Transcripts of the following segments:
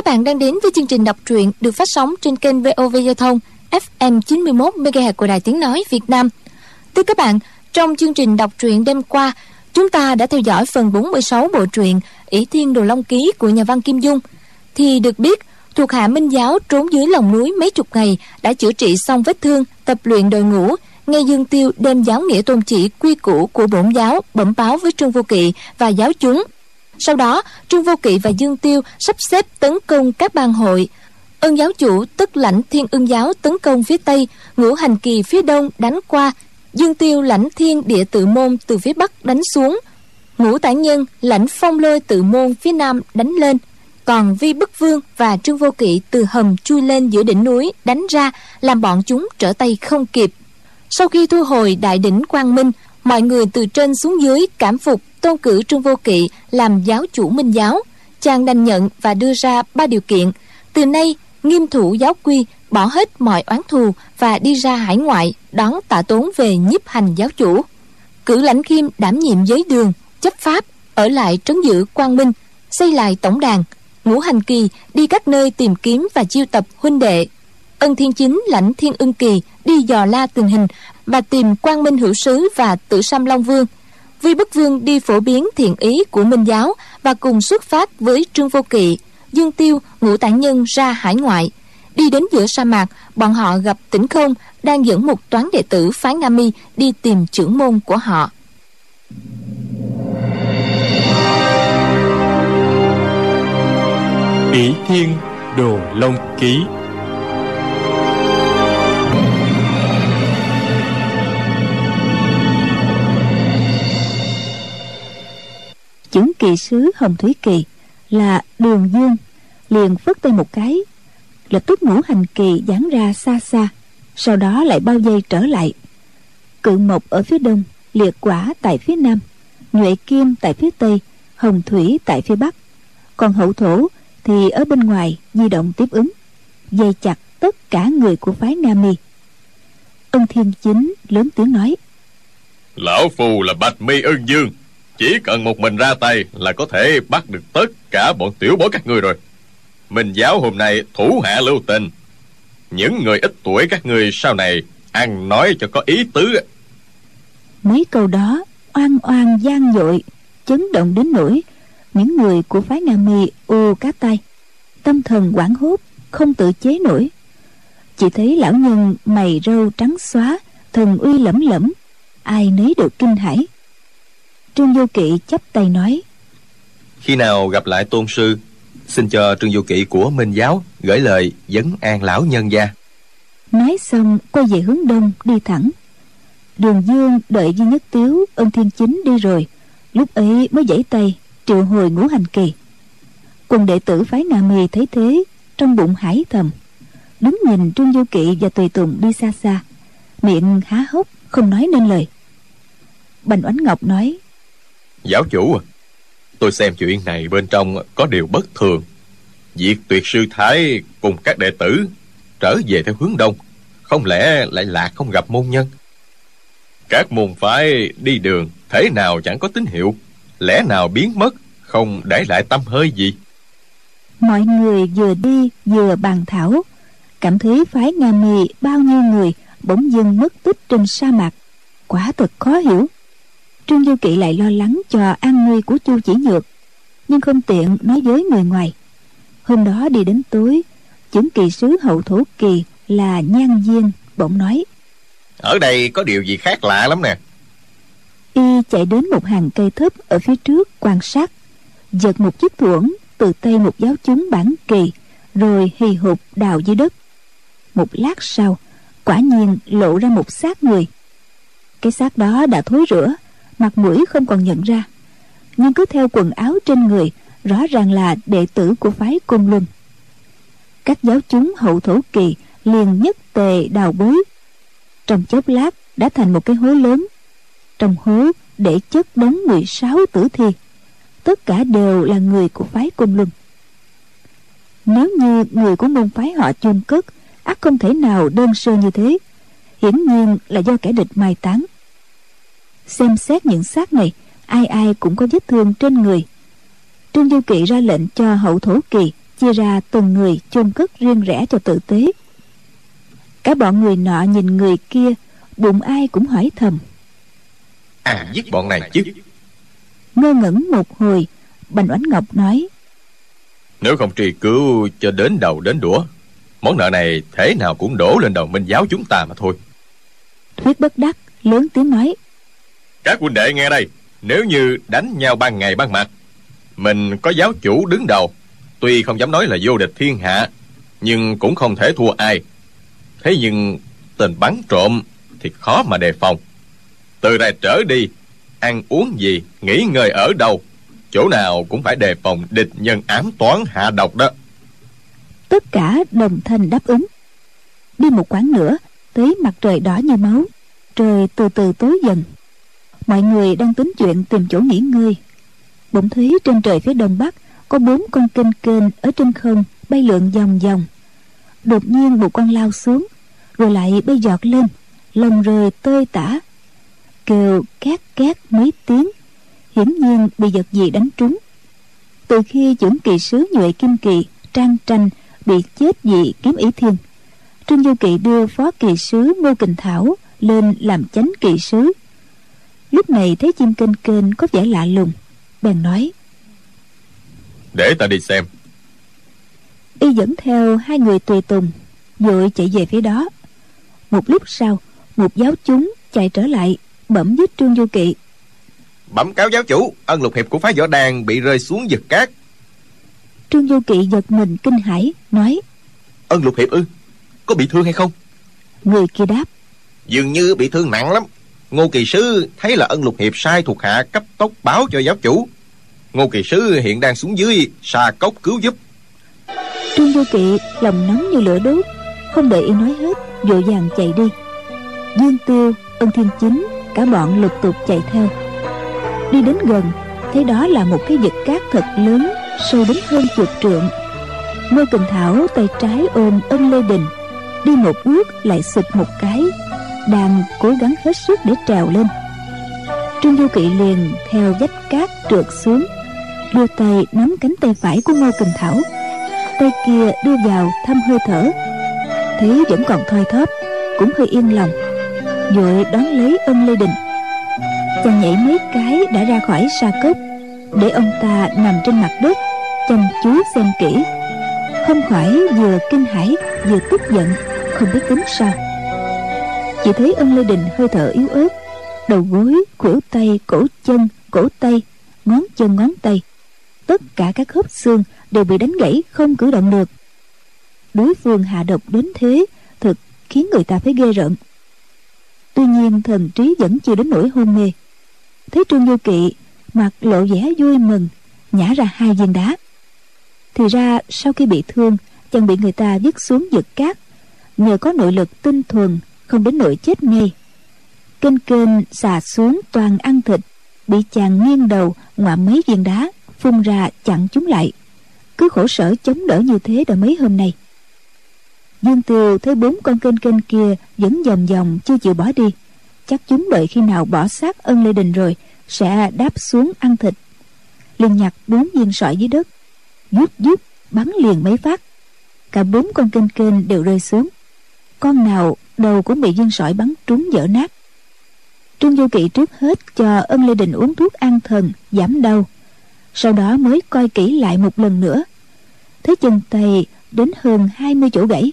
Các bạn đang đến với chương trình đọc truyện được phát sóng trên kênh VOV Giao thông FM 91 MHz của Đài Tiếng nói Việt Nam. Thưa các bạn, trong chương trình đọc truyện đêm qua, chúng ta đã theo dõi phần 46 bộ truyện ỷ Thiên Đồ Long Ký của nhà văn Kim Dung. Thì được biết, thuộc hạ Minh Giáo trốn dưới lòng núi mấy chục ngày đã chữa trị xong vết thương, tập luyện đội ngũ, nghe Dương Tiêu đem giáo nghĩa tôn chỉ quy củ của bổn giáo bẩm báo với Trương Vô Kỵ và giáo chúng sau đó, trương vô kỵ và dương tiêu sắp xếp tấn công các bang hội. Ân giáo chủ tức lãnh thiên ưng giáo tấn công phía tây, ngũ hành kỳ phía đông đánh qua. Dương tiêu lãnh thiên địa tự môn từ phía bắc đánh xuống. Ngũ tản nhân lãnh phong lôi tự môn phía nam đánh lên. Còn vi bức vương và trương vô kỵ từ hầm chui lên giữa đỉnh núi đánh ra, làm bọn chúng trở tay không kịp. Sau khi thu hồi đại đỉnh quang minh, mọi người từ trên xuống dưới cảm phục tôn cử trương vô kỵ làm giáo chủ minh giáo. Chàng đành nhận và đưa ra ba điều kiện. Từ nay, nghiêm thủ giáo quy, bỏ hết mọi oán thù và đi ra hải ngoại, đón tạ tốn về nhiếp hành giáo chủ. Cử lãnh khiêm đảm nhiệm giới đường, chấp pháp, ở lại trấn giữ quang minh, xây lại tổng đàn. Ngũ hành kỳ đi các nơi tìm kiếm và chiêu tập huynh đệ. Ân thiên chính, lãnh thiên ưng kỳ đi dò la tình hình và tìm quang minh hữu sứ và tử sam long vương vi Bất vương đi phổ biến thiện ý của minh giáo và cùng xuất phát với trương vô kỵ, dương tiêu, ngũ tản nhân ra hải ngoại. Đi đến giữa sa mạc, bọn họ gặp tỉnh không đang dẫn một toán đệ tử phái nga mi đi tìm trưởng môn của họ. Bỉ thiên đồ long ký chứng kỳ sứ hồng thủy kỳ là đường dương, liền phất tay một cái, lập tức ngũ hành kỳ giáng ra xa xa, sau đó lại bao dây trở lại. Cự mộc ở phía đông, liệt quả tại phía nam, nhuệ kim tại phía tây, hồng thủy tại phía bắc. Còn hậu thổ thì ở bên ngoài di động tiếp ứng, dây chặt tất cả người của phái nga mi. Ân thiên chính lớn tiếng nói, lão phù là bạch mi ân dương chỉ cần một mình ra tay là có thể bắt được tất cả bọn tiểu bối các ngươi rồi. Minh giáo hôm nay thủ hạ lưu tình. Những người ít tuổi các ngươi sau này ăn nói cho có ý tứ. Mấy câu đó oan oan gian dội, chấn động đến nỗi những người của phái nga mi u cá tay tâm thần quảng hốt, không tự chế nổi. Chỉ thấy lão nhân mày râu trắng xóa, thần uy lẫm lẫm, ai nấy được kinh hãi trương vô kỵ chắp tay nói. Khi nào gặp lại tôn sư xin cho trương vô kỵ của minh giáo gửi lời vấn an lão nhân gia. Nói xong quay về hướng đông đi thẳng. Đường dương đợi duy nhất tiếu ân thiên chính đi rồi. Lúc ấy mới giãy tay triệu hồi ngũ hành kỳ. Quần đệ tử phái nga mi thấy thế trong bụng hải thầm. Đứng nhìn trương vô kỵ và tùy tùng đi xa xa miệng há hốc không nói nên lời. Bành oánh ngọc nói Giáo chủ à Tôi xem chuyện này bên trong có điều bất thường. Việc tuyệt sư Thái cùng các đệ tử Trở về theo hướng đông, Không lẽ lại lạc không gặp môn nhân? Các môn phái đi đường Thế nào chẳng có tín hiệu, Lẽ nào biến mất, Không để lại tâm hơi gì? Mọi người vừa đi vừa bàn thảo, Cảm thấy phái Nga mì bao nhiêu người Bỗng dưng mất tích trên sa mạc. Quả thật khó hiểu trương du kỵ lại lo lắng cho an nguy của chu chỉ nhược nhưng không tiện nói với người ngoài. Hôm đó đi đến tối chứng kỳ sứ hậu thổ kỳ là nhan diên bỗng nói ở đây có điều gì khác lạ lắm nè. Y chạy đến một hàng cây thấp ở phía trước quan sát giật một chiếc thuẫn từ tay một giáo chúng bản kỳ rồi hì hục đào dưới đất. Một lát sau quả nhiên lộ ra một xác người. Cái xác đó đã thối rữa mặt mũi không còn nhận ra. Nhưng cứ theo quần áo trên người, rõ ràng là đệ tử của phái côn luân. Các giáo chúng hậu thổ kỳ liền nhất tề đào bới. Trong chốc lát đã thành một cái hố lớn. Trong hố để chất đống 16 tử thi. Tất cả đều là người của phái côn luân. Nếu như người của môn phái họ chôn cất, ắt không thể nào đơn sơ như thế. Hiển nhiên là do kẻ địch mai táng xem xét những xác này ai ai cũng có vết thương trên người. Trương du kỵ ra lệnh cho hậu thổ kỳ chia ra từng người chôn cất riêng rẽ cho tử tế. Cả bọn người nọ nhìn người kia bụng ai cũng hỏi thầm. À giết bọn này chứ. Ngơ ngẩn một hồi bành oánh ngọc nói. Nếu không truy cứu cho đến đầu đến đũa món nợ này thế nào cũng đổ lên đầu minh giáo chúng ta mà thôi. Thuyết bất đắc lớn tiếng nói các huynh đệ nghe đây, nếu như đánh nhau ban ngày ban mặt, mình có giáo chủ đứng đầu. Tuy không dám nói là vô địch thiên hạ, nhưng cũng không thể thua ai. Thế nhưng tình bắn trộm thì khó mà đề phòng. Từ đây trở đi, ăn uống gì, nghỉ ngơi ở đâu, chỗ nào cũng phải đề phòng địch nhân ám toán hạ độc đó. Tất cả đồng thanh đáp ứng. Đi một quãng nữa thấy mặt trời đỏ như máu, trời từ từ tối dần mọi người đang tính chuyện tìm chỗ nghỉ ngơi. Bỗng thấy trên trời phía đông bắc có bốn con kênh kênh ở trên không bay lượn vòng vòng. Đột nhiên một con lao xuống, rồi lại bay giọt lên lồng rời tơi tả. Kêu két két mấy tiếng, hiển nhiên bị vật gì đánh trúng. Từ khi chuẩn kỳ sứ nhuệ kim kỳ trang tranh bị chết vì kiếm ý thiên, trương du kỵ đưa phó kỳ sứ ngô kình thảo lên làm chánh kỳ sứ lúc này thấy chim kênh kênh có vẻ lạ lùng. Bèn nói để ta đi xem. Y dẫn theo hai người tùy tùng vội chạy về phía đó. Một lúc sau một giáo chúng chạy trở lại bẩm với trương du kỵ. Bẩm cáo giáo chủ ân lục hiệp của phái võ đàn bị rơi xuống vực cát. Trương du kỵ giật mình kinh hãi nói ân lục hiệp ư có bị thương hay không? Người kia đáp dường như bị thương nặng lắm ngô kỳ sứ thấy là ân lục hiệp sai thuộc hạ cấp tốc báo cho giáo chủ. Ngô kỳ sứ hiện đang xuống dưới xà cốc cứu giúp. Trương du kỵ lòng nóng như lửa đốt, không đợi y nói hết, vội vàng chạy đi. Dương tiêu, ân thiên chính, cả bọn lục tục chạy theo. Đi đến gần, thấy đó là một cái vực cát thật lớn, sâu đến hơn chục trượng. Ngô cần thảo tay trái ôm ân lê đình, đi một bước lại xịt một cái đang cố gắng hết sức để trèo lên. Trương du kỵ liền theo vách cát trượt xuống, đưa tay nắm cánh tay phải của ngô cần thảo. Tay kia đưa vào thăm hơi thở, thấy vẫn còn thoi thóp, cũng hơi yên lòng, vội đón lấy ân lê đình. Chàng nhảy mấy cái đã ra khỏi sa cốc, để ông ta nằm trên mặt đất, chăm chú xem kỹ. Không khỏi vừa kinh hãi, vừa tức giận, không biết tính sao chỉ thấy ân lê đình hơi thở yếu ớt. Đầu gối khuỷu tay, cổ chân, cổ tay, ngón chân, ngón tay. Tất cả các khớp xương đều bị đánh gãy, không cử động được. Đối phương hạ độc đến thế thực khiến người ta phải ghê rợn. Tuy nhiên, thần trí vẫn chưa đến nỗi hôn mê. Thấy trương du kỵ, mặt lộ vẻ vui mừng, nhả ra hai viên đá. Thì ra, sau khi bị thương chàng bị người ta vứt xuống vực cát. Nhờ có nội lực tinh thuần không đến nỗi chết ngay. Kênh kênh xà xuống toàn ăn thịt, bị chàng nghiêng đầu ngoạm mấy viên đá, phun ra chặn chúng lại. Cứ khổ sở chống đỡ như thế đã mấy hôm nay. Dương tiêu thấy bốn con kênh kênh kia vẫn vòng vòng chưa chịu bỏ đi, chắc chúng đợi khi nào bỏ xác ân lê đình rồi sẽ đáp xuống ăn thịt. Liền nhặt bốn viên sỏi dưới đất giúp giúp bắn liền mấy phát. Cả bốn con kênh kênh đều rơi xuống. Con nào đầu cũng bị viên sỏi bắn trúng dở nát. Trương du kỵ trước hết cho ân lê đình uống thuốc an thần, giảm đau. Sau đó mới coi kỹ lại một lần nữa. Thấy chân tay đến hơn 20 chỗ gãy.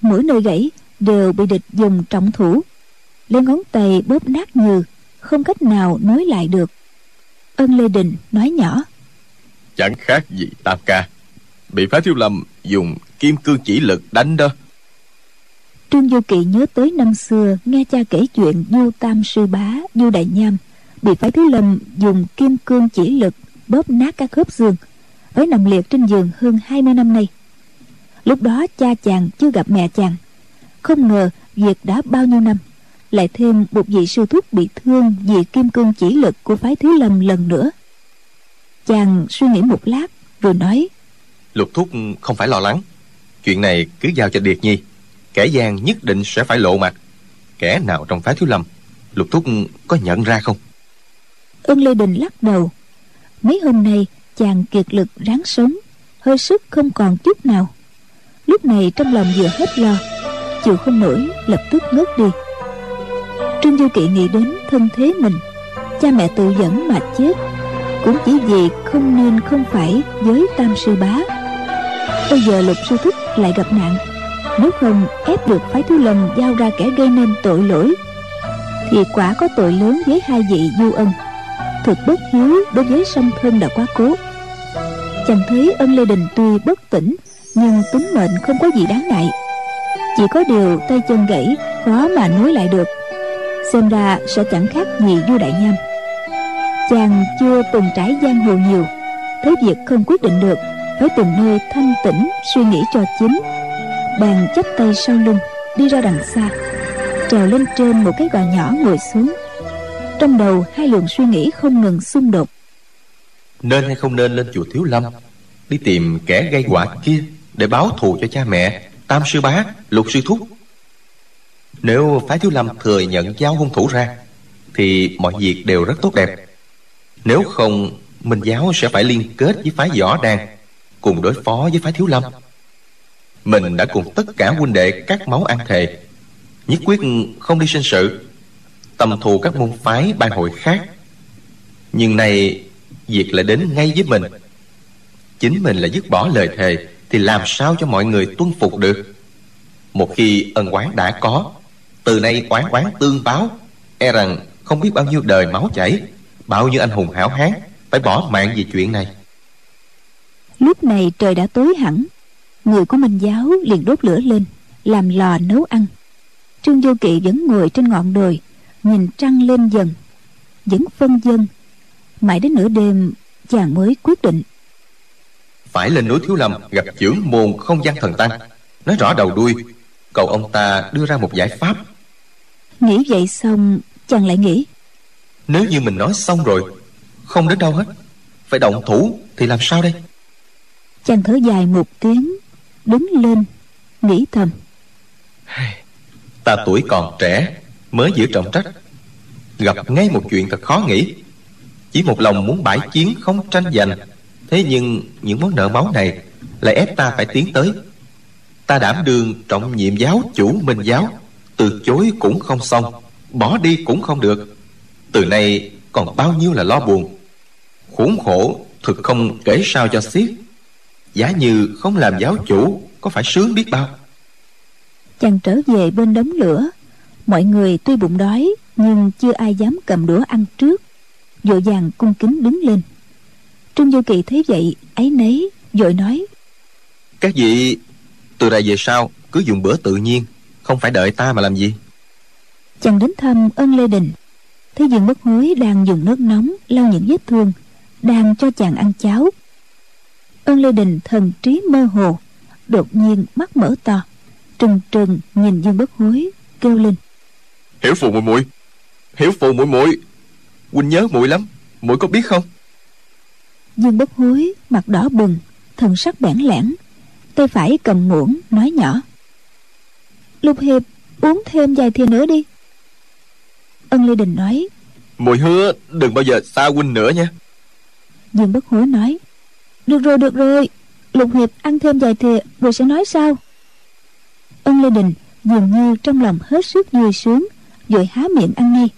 Mỗi nơi gãy đều bị địch dùng trọng thủ. Lấy ngón tay bóp nát nhừ, không cách nào nối lại được. Ân lê đình nói nhỏ. Chẳng khác gì tam ca. Bị phá thiếu lâm dùng kim cương chỉ lực đánh đó trương du kỵ nhớ tới năm xưa nghe cha kể chuyện du tam sư bá du đại nham, bị phái thứ lâm dùng kim cương chỉ lực bóp nát các khớp xương phải nằm liệt trên giường hơn 20 năm nay. Lúc đó cha chàng chưa gặp mẹ chàng. Không ngờ việc đã bao nhiêu năm, lại thêm một vị sư thúc bị thương vì kim cương chỉ lực của phái thứ lâm lần nữa. Chàng suy nghĩ một lát, rồi nói, lục thúc không phải lo lắng. Chuyện này cứ giao cho điệt nhi kẻ gian nhất định sẽ phải lộ mặt. Kẻ nào trong phái thiếu lâm, lục thúc có nhận ra không? Ân lê đình lắc đầu. Mấy hôm nay, chàng kiệt lực ráng sống, hơi sức không còn chút nào. Lúc này trong lòng vừa hết lo, chịu không nổi, lập tức ngất đi. Trương du kỵ nghĩ đến thân thế mình, cha mẹ tự dẫn mà chết, cũng chỉ vì không nên không phải với tam sư bá. Bây giờ lục sư thúc lại gặp nạn nếu không, ép được phái thú lầm giao ra kẻ gây nên tội lỗi, thì quả có tội lớn với hai vị du ân. Thực bất hiếu đối với song thân đã quá cố. Chàng thấy ân lê đình tuy bất tỉnh, nhưng tính mệnh không có gì đáng ngại. Chỉ có điều tay chân gãy khó mà nối lại được. Xem ra sẽ chẳng khác gì vua đại nham chàng chưa từng trải giang hồ nhiều, thấy việc không quyết định được, phải tìm nơi thanh tĩnh suy nghĩ cho chính bèn chắp tay sau lưng, đi ra đằng xa, trèo lên trên một cái gò nhỏ ngồi xuống. Trong đầu, hai luồng suy nghĩ không ngừng xung đột. Nên hay không nên lên chùa thiếu lâm, đi tìm kẻ gây họa kia để báo thù cho cha mẹ, tam sư bá, lục sư thúc. Nếu phái thiếu lâm thừa nhận giáo hung thủ ra, thì mọi việc đều rất tốt đẹp. Nếu không minh giáo sẽ phải liên kết với phái võ đàn cùng đối phó với phái thiếu lâm mình đã cùng tất cả huynh đệ các máu ăn thề. Nhất quyết không đi sinh sự. Tâm thù các môn phái ban hội khác. Nhưng nay, việc lại đến ngay với mình. Chính mình là dứt bỏ lời thề, thì làm sao cho mọi người tuân phục được? Một khi ân oán đã có, từ nay oán oán tương báo e rằng không biết bao nhiêu đời máu chảy, bao nhiêu anh hùng hảo hán phải bỏ mạng vì chuyện này. Lúc này trời đã tối hẳn người của minh giáo liền đốt lửa lên làm lò nấu ăn. Trương vô kỵ vẫn ngồi trên ngọn đồi nhìn trăng lên dần vẫn phân dân. Mãi đến nửa đêm chàng mới quyết định. Phải lên núi thiếu lâm gặp trưởng môn không gian thần tăng. Nói rõ đầu đuôi cầu ông ta đưa ra một giải pháp. Nghĩ vậy xong chàng lại nghĩ. Nếu như mình nói xong rồi không đến đâu hết. Phải động thủ thì làm sao đây? Chàng thở dài một tiếng đứng lên, nghĩ thầm. Ta tuổi còn trẻ, mới giữ trọng trách. Gặp ngay một chuyện thật khó nghĩ. Chỉ một lòng muốn bãi chiến không tranh giành. Thế nhưng những món nợ máu này lại ép ta phải tiến tới. Ta đảm đương trọng nhiệm giáo chủ minh giáo, từ chối cũng không xong, bỏ đi cũng không được. Từ nay còn bao nhiêu là lo buồn. Khốn khổ, thực không kể sao cho xiết giá như không làm giáo chủ có phải sướng biết bao? Chàng trở về bên đống lửa. Mọi người tuy bụng đói nhưng chưa ai dám cầm đũa ăn trước. Vội vàng cung kính đứng lên. Trung vô kỳ thấy vậy ấy nấy vội nói các vị từ đây về sau cứ dùng bữa tự nhiên không phải đợi ta mà làm gì. Chàng đến thăm ân lê đình. Thấy dương bất hối đang dùng nước nóng lau những vết thương đang cho chàng ăn cháo ân lê đình thần trí mơ hồ đột nhiên mắt mở to trừng trừng nhìn dương bất hối kêu lên. Hiểu phù muội muội hiểu phù muội muội huynh nhớ muội lắm muội có biết không? Dương bất hối mặt đỏ bừng thần sắc bẽn lẽn tay phải cầm muỗng nói nhỏ. Lục hiệp uống thêm vài thìa nữa đi. Ân lê đình nói. Muội hứa đừng bao giờ xa huynh nữa nha. Dương bất hối nói được rồi được rồi. Lục hiệp ăn thêm vài thìa, rồi sẽ nói sao ân lê đình dường như trong lòng hết sức vui sướng, rồi há miệng ăn ngay.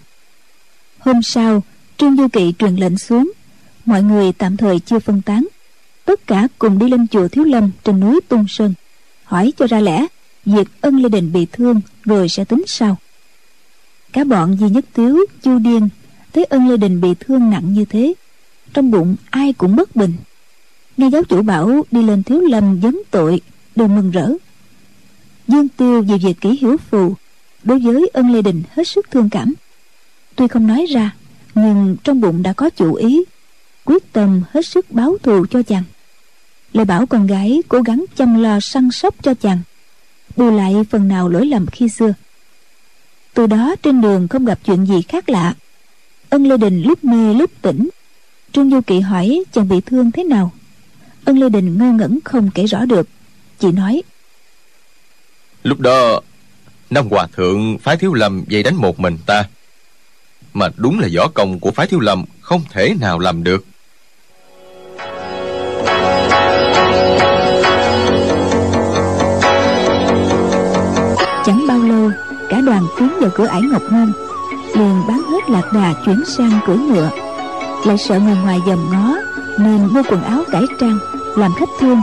Hôm sau, trương du kỵ truyền lệnh xuống. Mọi người tạm thời chưa phân tán. Tất cả cùng đi lên chùa thiếu lâm trên núi tung sơn. Hỏi cho ra lẽ, việc ân lê đình bị thương rồi sẽ tính sau cả bọn di nhất tiếu, chu điên, thấy ân lê đình bị thương nặng như thế, trong bụng ai cũng bất bình nghe giáo chủ bảo đi lên thiếu lâm vấn tội, đều mừng rỡ. Dương tiêu vì việc kỹ hiểu phù, đối với ân lê đình hết sức thương cảm. Tuy không nói ra, nhưng trong bụng đã có chủ ý, quyết tâm hết sức báo thù cho chàng. Lại bảo con gái cố gắng chăm lo săn sóc cho chàng, bù lại phần nào lỗi lầm khi xưa. Từ đó trên đường không gặp chuyện gì khác lạ. Ân lê đình lúc mê lúc tỉnh, trương du kỵ hỏi chàng bị thương thế nào ân lê đình ngơ ngẩn không kể rõ được. Chị nói lúc đó năm hòa thượng phái thiếu lâm dây đánh một mình ta. Mà đúng là võ công của phái thiếu lâm không thể nào làm được. Chẳng bao lâu cả đoàn tiến vào cửa ải ngọc môn liền bán hết lạc đà chuyển sang cửa ngựa. Lại sợ người ngoài dòm ngó nên mua quần áo cải trang, làm khách thương.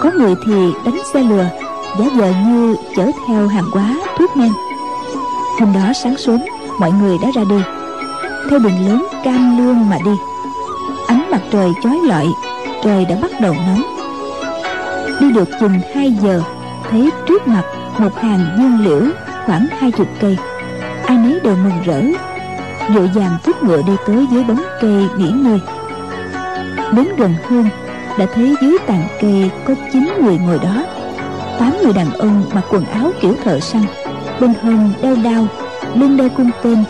Có người thì đánh xe lừa, giả vờ như chở theo hàng hóa, thuốc men. Hôm đó sáng sớm, mọi người đã ra đi theo đường lớn cam lương mà đi, ánh mặt trời chói lọi, trời đã bắt đầu nóng. Đi được chừng 2 giờ, thấy trước mặt một hàng dương liễu khoảng hai chục cây. Ai nấy đều mừng rỡ, vội vàng thúc ngựa đi tới dưới bóng cây nghỉ ngơi đến gần hơn, đã thấy dưới tàn cây có chín người ngồi đó. Tám người đàn ông mặc quần áo kiểu thợ săn, bên hông đeo đao, lưng đeo cung tên,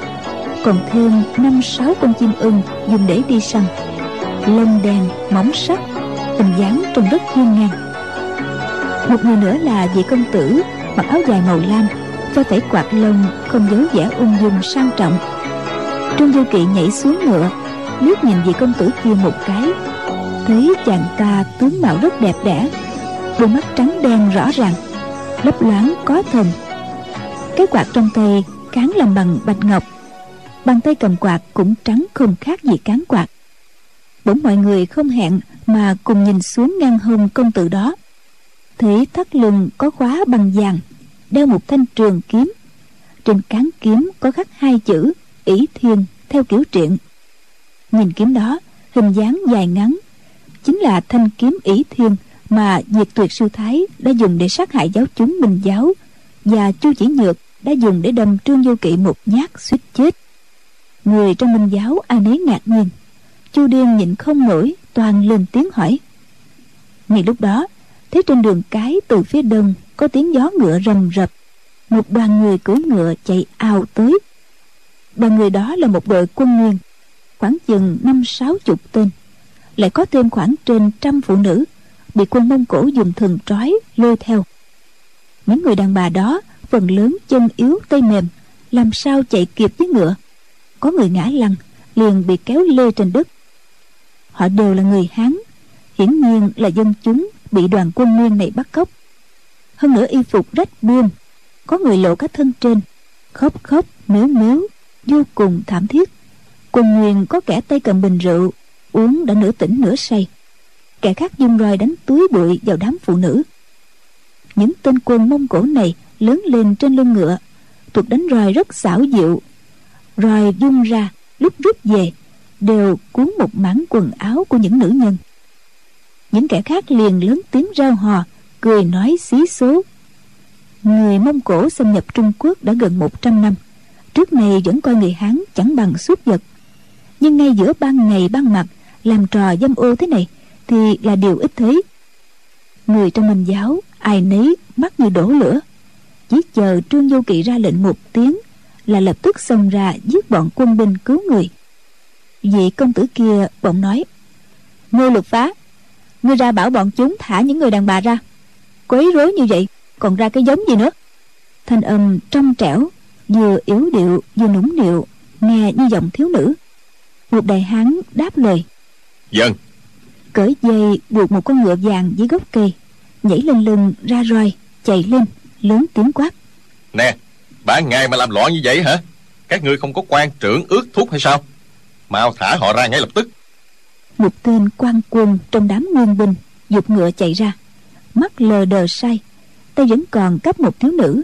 còn thêm năm, sáu con chim ưng dùng để đi săn. Lông đen, móng sắc, hình dáng trông rất hiên ngang. Một người nữa là vị công tử mặc áo dài màu lam, cho tẩy quạt lông không giấu vẻ ung dung sang trọng. Trương du kỵ nhảy xuống ngựa liếc nhìn vị công tử kia một cái, thấy chàng ta tướng mạo rất đẹp đẽ, đôi mắt trắng đen rõ ràng, lấp loáng có thần. Cái quạt trong tay cán làm bằng bạch ngọc, bàn tay cầm quạt cũng trắng không khác gì cán quạt. Bỗng mọi người không hẹn mà cùng nhìn xuống ngang hông công tử đó. Thấy thắt lưng có khóa bằng vàng, đeo một thanh trường kiếm. Trên cán kiếm có khắc hai chữ ỷ thiên theo kiểu truyện nhìn kiếm đó, hình dáng dài ngắn, chính là thanh kiếm ý thiên mà diệt tuyệt sư thái đã dùng để sát hại giáo chúng minh giáo, và chu chỉ nhược đã dùng để đâm trương vô kỵ một nhát suýt chết. Người trong minh giáo ai nấy ngạc nhiên, chu điên nhịn không nổi, toàn lên tiếng hỏi. Ngay lúc đó, thấy trên đường cái từ phía đông có tiếng gió ngựa rầm rập, một đoàn người cưỡi ngựa chạy ào tới. Đoàn người đó là một đội quân nguyên khoảng chừng năm sáu chục tên. Lại có thêm khoảng trên trăm phụ nữ bị quân mông cổ dùng thần trói lôi theo. Những người đàn bà đó, phần lớn chân yếu tay mềm, làm sao chạy kịp với ngựa. Có người ngã lăn, liền bị kéo lê trên đất. Họ đều là người hán, hiển nhiên là dân chúng bị đoàn quân nguyên này bắt cóc. Hơn nữa y phục rách buông, có người lộ cả thân trên khóc khóc miếu miếu vô cùng thảm thiết quân nguyên có kẻ tay cầm bình rượu, uống đã nửa tỉnh nửa say. Kẻ khác dùng roi đánh túi bụi vào đám phụ nữ. Những tên quân mông cổ này lớn lên trên lưng ngựa, thuộc đánh roi rất xảo diệu. Roi dung ra, lúc rút về, đều cuốn một mảng quần áo của những nữ nhân. Những kẻ khác liền lớn tiếng reo hò, cười nói xí số. Người mông cổ xâm nhập trung quốc đã gần 100 năm. Trước này vẫn coi người hán chẳng bằng suốt vật nhưng ngay giữa ban ngày ban mặt, làm trò dâm ô thế này thì là điều ít thấy. Người trong minh giáo, ai nấy mắt như đổ lửa. Chỉ chờ trương vô kỵ ra lệnh một tiếng là lập tức xông ra giết bọn quân binh cứu người. Vị công tử kia bỗng nói, ngô lục phá, ngươi ra bảo bọn chúng thả những người đàn bà ra. Quấy rối như vậy, còn ra cái giống gì nữa? Thanh âm trong trẻo, vừa yếu điệu, vừa nũng nịu, nghe như giọng thiếu nữ một đại hán đáp lời. Dân cởi dây buộc một con ngựa vàng dưới gốc cây nhảy lên lưng ra roi chạy lên lớn tiếng quát. Nè ban ngày mà làm loạn như vậy hả? Các ngươi không có quan trưởng ước thúc hay sao? Mau thả họ ra ngay lập tức. Một tên quan quân trong đám nguyên binh giục ngựa chạy ra. Mắt lờ đờ say tay vẫn còn cấp một thiếu nữ.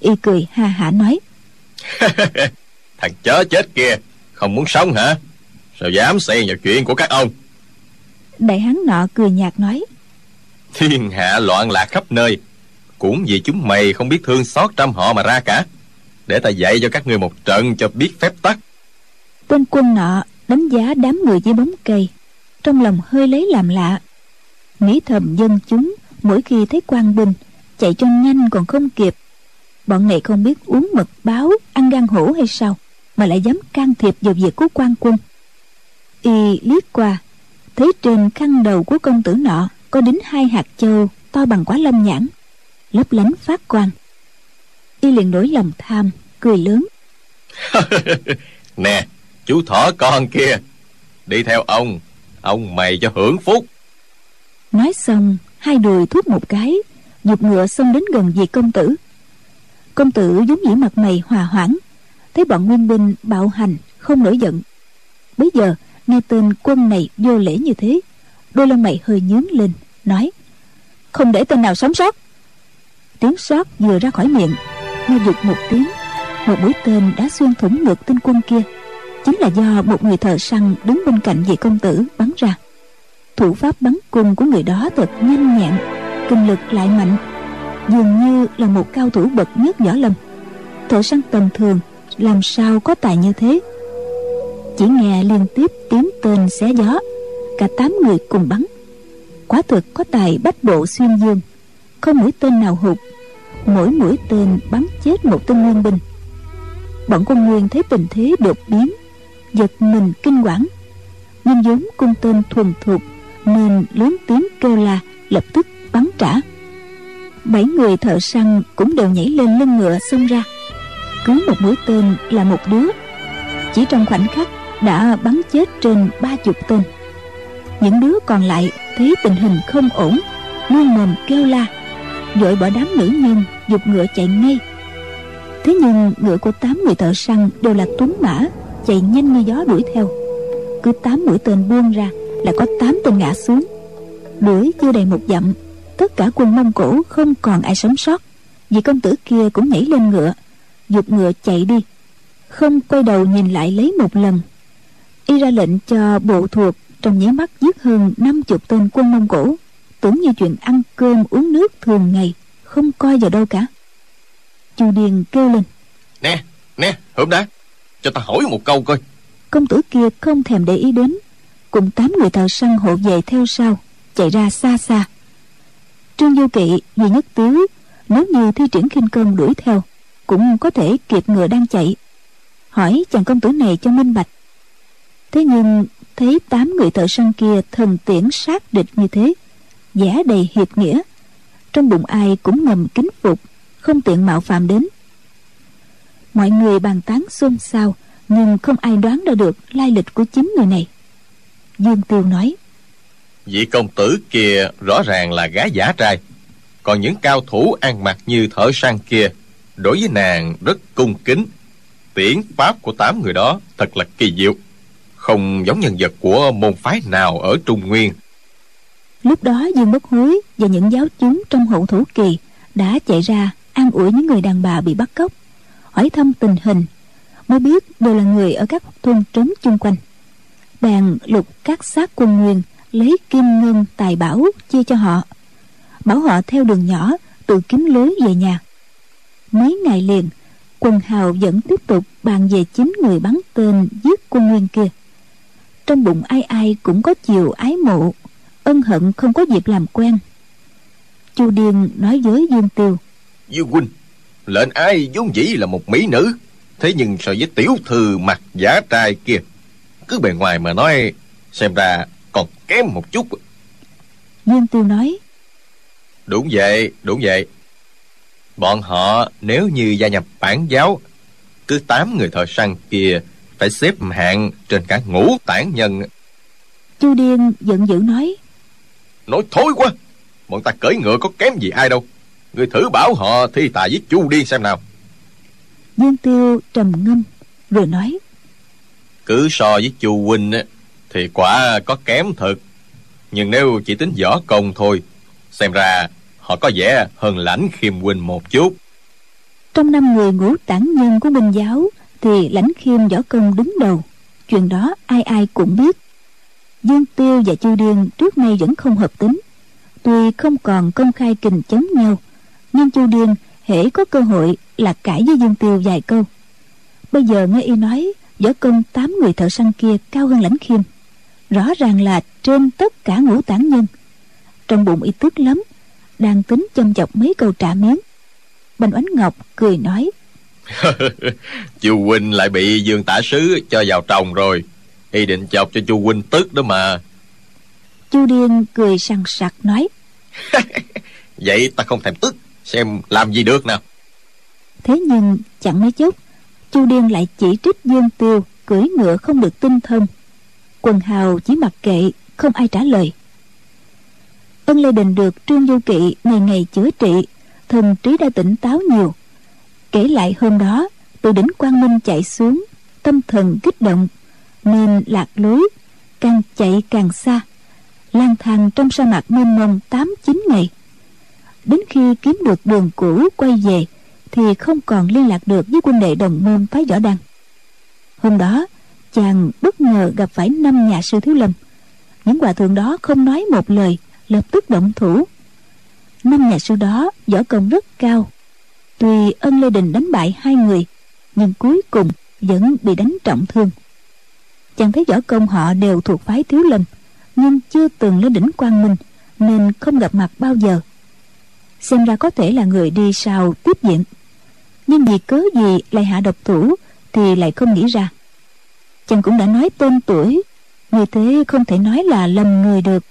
Y cười ha hả nói. Thằng chó chết kia không muốn sống hả? Sao dám xen vào chuyện của các ông? Đại hán nọ cười nhạt nói. Thiên hạ loạn lạc khắp nơi. Cũng vì chúng mày không biết thương xót trăm họ mà ra cả. Để ta dạy cho các ngươi một trận cho biết phép tắc. Tên quân nọ đánh giá đám người dưới bóng cây. Trong lòng hơi lấy làm lạ. Nghĩ thầm dân chúng mỗi khi thấy quan binh chạy cho nhanh còn không kịp. Bọn này không biết uống mật báo ăn gan hổ hay sao mà lại dám can thiệp vào việc của quan quân. Y liếc qua thấy trên khăn đầu của công tử nọ có đính hai hạt châu to bằng quả lâm nhãn lấp lánh phát quang. Y liền nổi lòng tham cười lớn. Nè chú thỏ con kia đi theo ông ông mày cho hưởng phúc. Nói xong hai đùi thúc một cái giục ngựa xông đến gần vị công tử. Công tử vốn dĩ mặt mày hòa hoãn thấy bọn nguyên binh bạo hành, không nổi giận. Bây giờ, nghe tên quân này vô lễ như thế, đôi lông mày hơi nhướng lên, nói, không để tên nào sống sót. Tiếng sót vừa ra khỏi miệng, nghe giục một tiếng, một mũi tên đã xuyên thủng ngực tên quân kia. Chính là do một người thợ săn đứng bên cạnh vị công tử bắn ra. Thủ pháp bắn cung của người đó thật nhanh nhẹn, kinh lực lại mạnh, dường như là một cao thủ bậc nhất võ lâm. Thợ săn tầm thường làm sao có tài như thế? Chỉ nghe liên tiếp tiếng tên xé gió, cả tám người cùng bắn. Quả thực có tài bách bộ xuyên dương, không mũi tên nào hụt. Mỗi mũi tên bắn chết một tên nguyên binh. Bọn quân nguyên thấy tình thế đột biến, giật mình kinh quản nhưng vốn cung tên thuần thục, nên lớn tiếng kêu la, lập tức bắn trả. Bảy người thợ săn cũng đều nhảy lên lưng ngựa xông ra cứ một mũi tên là một đứa. Chỉ trong khoảnh khắc đã bắn chết trên ba chục tên. Những đứa còn lại thấy tình hình không ổn, luôn mồm kêu la vội bỏ đám nữ nhân dục ngựa chạy ngay. Thế nhưng ngựa của tám người thợ săn đều là tuấn mã, chạy nhanh như gió đuổi theo. Cứ tám mũi tên buông ra là có tám tên ngã xuống. Đuổi chưa đầy một dặm, tất cả quân mông cổ không còn ai sống sót, vì công tử kia cũng nhảy lên ngựa dục ngựa chạy đi. Không quay đầu nhìn lại lấy một lần. Y ra lệnh cho bộ thuộc trong nháy mắt giết hơn năm chục tên quân mông cổ tưởng như chuyện ăn cơm uống nước thường ngày không coi vào đâu cả. Chu điền kêu lên. Nè nè hôm đã cho ta hỏi một câu coi. Công tử kia không thèm để ý đến cùng tám người thợ săn hộ về theo sau chạy ra xa xa. Trương du kỵ duy nhất tiếu nếu như thi triển khinh công đuổi theo cũng có thể kịp ngựa đang chạy. Hỏi chàng công tử này cho minh bạch. Thế nhưng thấy tám người thợ săn kia thần tiễn sát địch như thế, vẻ đầy hiệp nghĩa. Trong bụng ai cũng ngầm kính phục, không tiện mạo phạm đến. Mọi người bàn tán xôn xao, nhưng không ai đoán ra được lai lịch của chính người này. Dương tiêu nói, vị công tử kia rõ ràng là gái giả trai, còn những cao thủ ăn mặc như thợ săn kia đối với nàng rất cung kính. Tiễn pháp của tám người đó thật là kỳ diệu. Không giống nhân vật của môn phái nào ở trung nguyên. Lúc đó dương bất hối và những giáo chúng trong hậu thủ kỳ đã chạy ra an ủi những người đàn bà bị bắt cóc, hỏi thăm tình hình, mới biết đều là người ở các thôn trấn chung quanh. Bèn lục các xác quân nguyên, lấy kim ngân tài bảo chia cho họ, bảo họ theo đường nhỏ tự kiếm lối về nhà mấy ngày liền quần hào vẫn tiếp tục bàn về chính người bắn tên giết quân nguyên kia. Trong bụng ai ai cũng có chiều ái mộ ân hận không có dịp làm quen. Chu điên nói với dương tiêu dương huynh lệnh ai vốn dĩ là một mỹ nữ thế nhưng so với tiểu thư mặt giả trai kia cứ bề ngoài mà nói xem ra còn kém một chút. Dương tiêu nói đúng vậy đúng vậy bọn họ nếu như gia nhập bản giáo cứ tám người thợ săn kia phải xếp hạng trên cả ngũ tản nhân. Chu điên giận dữ nói nói thối quá bọn ta cởi ngựa có kém gì ai đâu. Người thử bảo họ thi tài với chu điên xem nào. Dương tiêu trầm ngâm rồi nói cứ so với chu huynh thì quả có kém thật. Nhưng nếu chỉ tính võ công thôi xem ra họ có vẻ hơn lãnh khiêm huynh một chút. Trong năm người ngũ tản nhân của minh giáo, thì lãnh khiêm võ công đứng đầu. Chuyện đó ai ai cũng biết. Dương tiêu và chu điên trước nay vẫn không hợp tính. Tuy không còn công khai kình chống nhau, nhưng chu điên hễ có cơ hội là cãi với dương tiêu vài câu. Bây giờ nghe y nói, võ công tám người thợ săn kia cao hơn lãnh khiêm. Rõ ràng là trên tất cả ngũ tản nhân. Trong bụng y tức lắm đang tính châm chọc mấy câu trả miếng. Bành oánh ngọc cười nói chu huynh lại bị dương tả sứ cho vào trồng rồi. Y định chọc cho chu huynh tức đó mà. Chu điên cười sằng sặc nói vậy ta không thèm tức xem làm gì được nào. Thế nhưng chẳng mấy chốc chu điên lại chỉ trích dương tiêu cưỡi ngựa không được tinh thông. Quần hào chỉ mặc kệ không ai trả lời ân lê đình được trương du kỵ ngày ngày chữa trị, thần trí đã tỉnh táo nhiều. Kể lại hôm đó, từ đỉnh quang minh chạy xuống, tâm thần kích động, nên lạc lối, càng chạy càng xa, lang thang trong sa mạc mênh mông tám chín ngày. Đến khi kiếm được đường cũ quay về, thì không còn liên lạc được với quân đệ đồng môn phái võ đăng hôm đó, chàng bất ngờ gặp phải năm nhà sư thiếu lâm. Những hòa thượng đó không nói một lời lập tức động thủ. Năm nhà sư đó võ công rất cao. Tuy ân lê đình đánh bại hai người, nhưng cuối cùng vẫn bị đánh trọng thương. Chàng thấy võ công họ đều thuộc phái thiếu lâm, nhưng chưa từng lên đỉnh quang minh, nên không gặp mặt bao giờ. Xem ra có thể là người đi sau tiếp diện nhưng vì cớ gì lại hạ độc thủ thì lại không nghĩ ra. Chàng cũng đã nói tên tuổi như thế không thể nói là lầm người được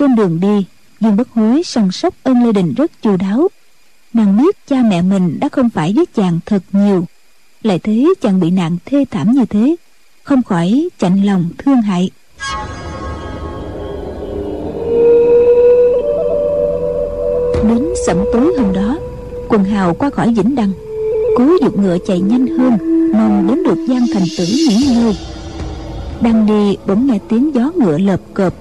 trên đường đi, dương bất hối săn sóc ân lê đình rất chu đáo. Nàng biết cha mẹ mình đã không phải với chàng thật nhiều. Lại thấy chàng bị nạn thê thảm như thế, không khỏi chạnh lòng thương hại. Đến sẩm tối hôm đó, quần hào qua khỏi vĩnh đăng cố dục ngựa chạy nhanh hơn, mong đến được giang thành tử nghỉ ngơi. Đang đi bỗng nghe tiếng gió ngựa lợp cợp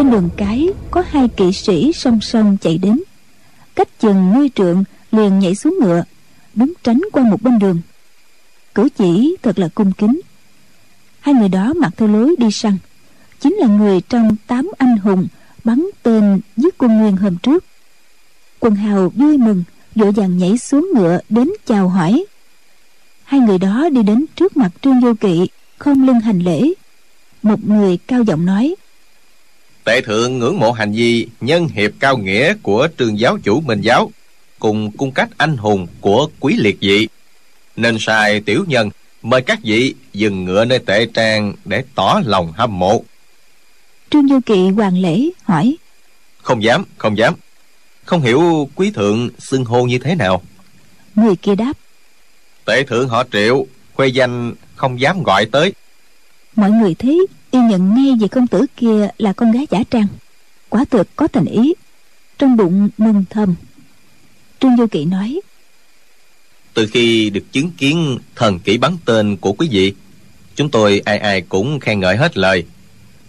trên đường cái, có hai kỵ sĩ song song chạy đến. Cách chừng mươi trượng, liền nhảy xuống ngựa, đứng tránh qua một bên đường. Cử chỉ thật là cung kính. Hai người đó mặc theo lối đi săn. Chính là người trong tám anh hùng bắn tên giết quân nguyên hôm trước. Quần hào vui mừng, vội vàng nhảy xuống ngựa đến chào hỏi. Hai người đó đi đến trước mặt trương vô kỵ, không lưng hành lễ. Một người cao giọng nói tệ thượng ngưỡng mộ hành vi nhân hiệp cao nghĩa của trường giáo chủ minh giáo cùng cung cách anh hùng của quý liệt vị. Nên sai tiểu nhân mời các vị dừng ngựa nơi tệ trang để tỏ lòng hâm mộ. Trương du kỵ hoàng lễ hỏi. Không dám không dám. Không hiểu quý thượng xưng hô như thế nào. Người kia đáp. Tệ thượng họ triệu khuê danh không dám gọi tới. Mọi người thấy y nhận ngay về công tử kia là con gái giả trang. Quả thực có thành ý. Trong bụng mừng thầm. Trương du kỵ nói từ khi được chứng kiến thần kỹ bắn tên của quý vị chúng tôi ai ai cũng khen ngợi hết lời.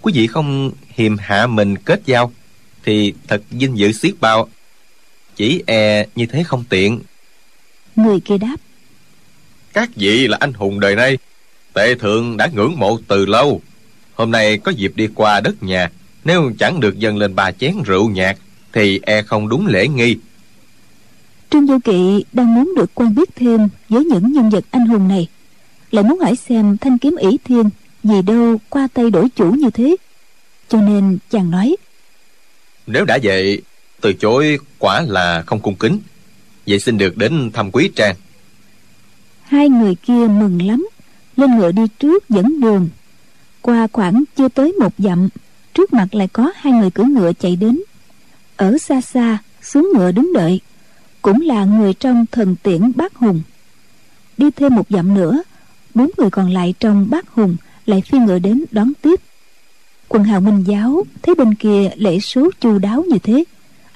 Quý vị không hiềm hạ mình kết giao thì thật vinh dự xiết bao. Chỉ e như thế không tiện. Người kia đáp các vị là anh hùng đời nay tệ thượng đã ngưỡng mộ từ lâu hôm nay có dịp đi qua đất nhà. Nếu chẳng được dâng lên ba chén rượu nhạt thì e không đúng lễ nghi. Trương du kỵ đang muốn được quen biết thêm với những nhân vật anh hùng này. Lại muốn hỏi xem thanh kiếm ỷ thiên vì đâu qua tay đổi chủ như thế. Cho nên chàng nói nếu đã vậy từ chối quả là không cung kính. Vậy xin được đến thăm quý trang. Hai người kia mừng lắm lên ngựa đi trước dẫn đường qua khoảng chưa tới một dặm, trước mặt lại có hai người cưỡi ngựa chạy đến. Ở xa xa, xuống ngựa đứng đợi, cũng là người trong thần tiễn bát hùng. Đi thêm một dặm nữa, bốn người còn lại trong bát hùng lại phi ngựa đến đón tiếp. Quần hào minh giáo thấy bên kia lễ số chu đáo như thế,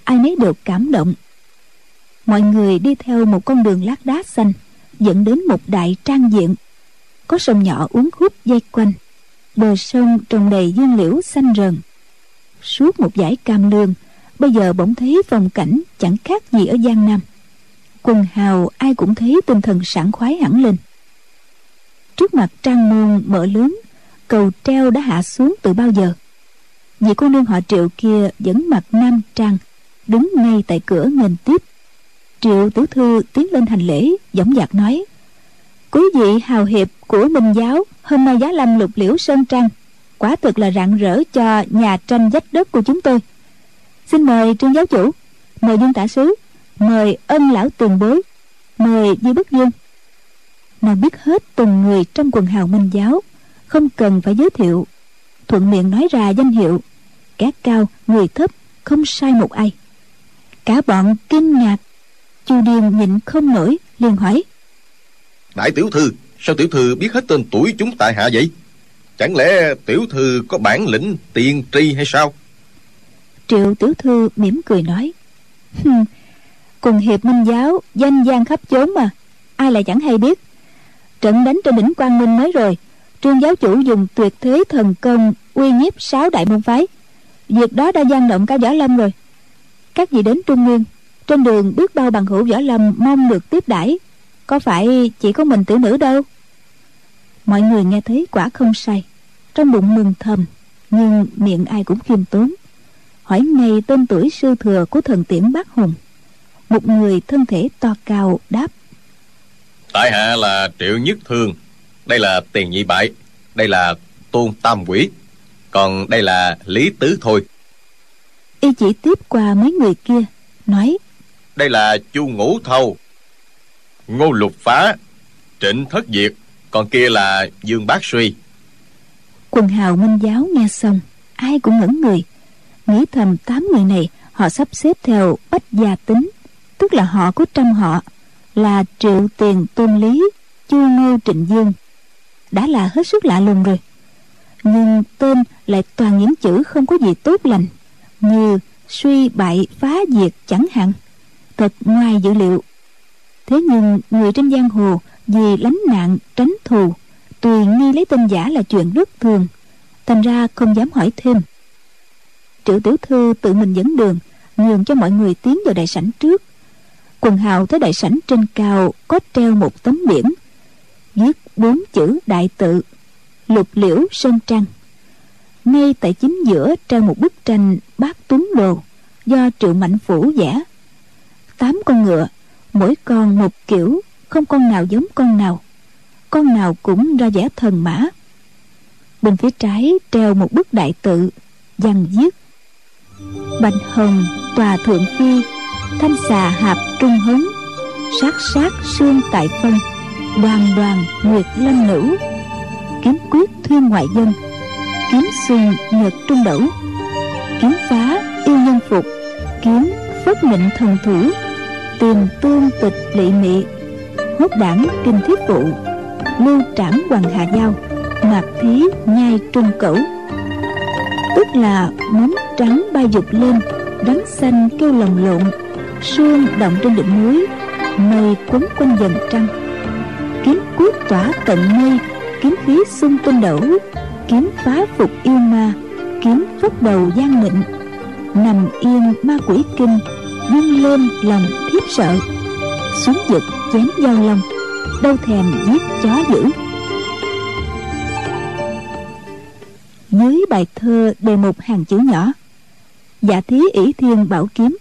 ai nấy đều cảm động. Mọi người đi theo một con đường lát đá xanh, dẫn đến một đại trang diện. Có sông nhỏ uống khúc dây quanh bờ sông trồng đầy dương liễu xanh rần suốt một dải cam lương, bây giờ bỗng thấy phong cảnh chẳng khác gì ở giang nam. Quần hào ai cũng thấy tinh thần sảng khoái hẳn lên. Trước mặt trang môn mở lớn, cầu treo đã hạ xuống từ bao giờ. Vị cô nương họ triệu kia vẫn mặc nam trang, đứng ngay tại cửa nghênh tiếp. Triệu tiểu thư tiến lên hành lễ dõng dạc nói quý vị hào hiệp của minh giáo, hôm nay giá lâm lục liễu sơn trăng quả thực là rạng rỡ cho nhà tranh dách đất của chúng tôi. Xin mời trương giáo chủ, mời dương tả sứ, mời ân lão tiền bối, mời di bất dương. Nàng biết hết từng người trong quần hào minh giáo, không cần phải giới thiệu. Thuận miệng nói ra danh hiệu, kẻ cao, người thấp, không sai một ai. Cả bọn kinh ngạc, chu điền nhịn không nổi, liền hỏi đại tiểu thư, sao tiểu thư biết hết tên tuổi chúng tại hạ vậy? Chẳng lẽ tiểu thư có bản lĩnh tiên tri hay sao? Triệu tiểu thư mỉm cười nói cùng hiệp minh giáo danh gian khắp chốn mà, ai lại chẳng hay biết. Trận đánh trên đỉnh quang minh mới rồi, trương giáo chủ dùng tuyệt thế thần công uy nhiếp sáu đại môn phái. Việc đó đã gian động cả võ lâm rồi. Các vị đến trung nguyên, trên đường bước bao bằng hữu võ lâm mong được tiếp đãi có phải chỉ có mình tử nữ đâu? Mọi người nghe thấy quả không sai. Trong bụng mừng thầm nhưng miệng ai cũng khiêm tốn. Hỏi ngay tên tuổi sư thừa của thần tiễn bác hùng. Một người thân thể to cao đáp. Tại hạ là triệu nhất thương. Đây là tiền nhị bại. Đây là tôn tam quỷ. Còn đây là lý tứ thôi. Y chỉ tiếp qua mấy người kia nói. Đây là chu ngũ thâu ngô lục phá, trịnh thất diệt, còn kia là dương bác suy. Quần hào minh giáo nghe xong, ai cũng ngẩn người. Nghĩ thầm tám người này, họ sắp xếp theo bách gia tính, tức là họ của trăm họ, là triệu tiền tôn lý, chu ngô trịnh dương. Đã là hết sức lạ lùng rồi. Nhưng tên lại toàn những chữ không có gì tốt lành, như suy bại phá diệt chẳng hạn. Thật ngoài dữ liệu thế nhưng, người trên giang hồ vì lánh nạn, tránh thù, tùy nghi lấy tên giả là chuyện rất thường. Thành ra không dám hỏi thêm. Triệu tiểu thư tự mình dẫn đường, nhường cho mọi người tiến vào đại sảnh trước. Quần hào tới đại sảnh trên cao có treo một tấm biển, viết bốn chữ đại tự, lục liễu sơn trăng ngay tại chính giữa treo một bức tranh bát tuấn đồ do triệu mạnh phủ vẽ. Tám con ngựa mỗi con một kiểu, không con nào giống con nào con nào cũng ra vẻ thần mã. Bên phía trái treo một bức đại tự, dằn viết bạch hồng, tòa thượng phi, thanh xà hạp trung hống sát sát xương tại phân đoàn đoàn nguyệt lâm nữ, kiếm quyết thuyên ngoại dân, kiếm xuyên nhật trung đẩu, kiếm phá yêu nhân phục, kiếm phất nịnh thần thủ tìm tương tịch lị mị hốt đảng kinh thiết vụ lưu trảm hoàng hạ giao, mạc thí nhai trung cẩu. Tức là móng trắng bay dục lên đắng xanh kêu lồng lộn, sương động trên đỉnh núi, mây quấn quanh dần trăng. Kiếm cuốc tỏa tận mây, kiếm khí xung tinh đẩu kiếm phá phục yêu ma, kiếm phất đầu gian nịnh. Nằm yên ma quỷ kinh dâng lên lòng thiếp sợ. Xuống giật chém dao long. Đâu thèm giết chó dữ. Dưới bài thơ đề một hàng chữ nhỏ, giả thí ỷ thiên bảo kiếm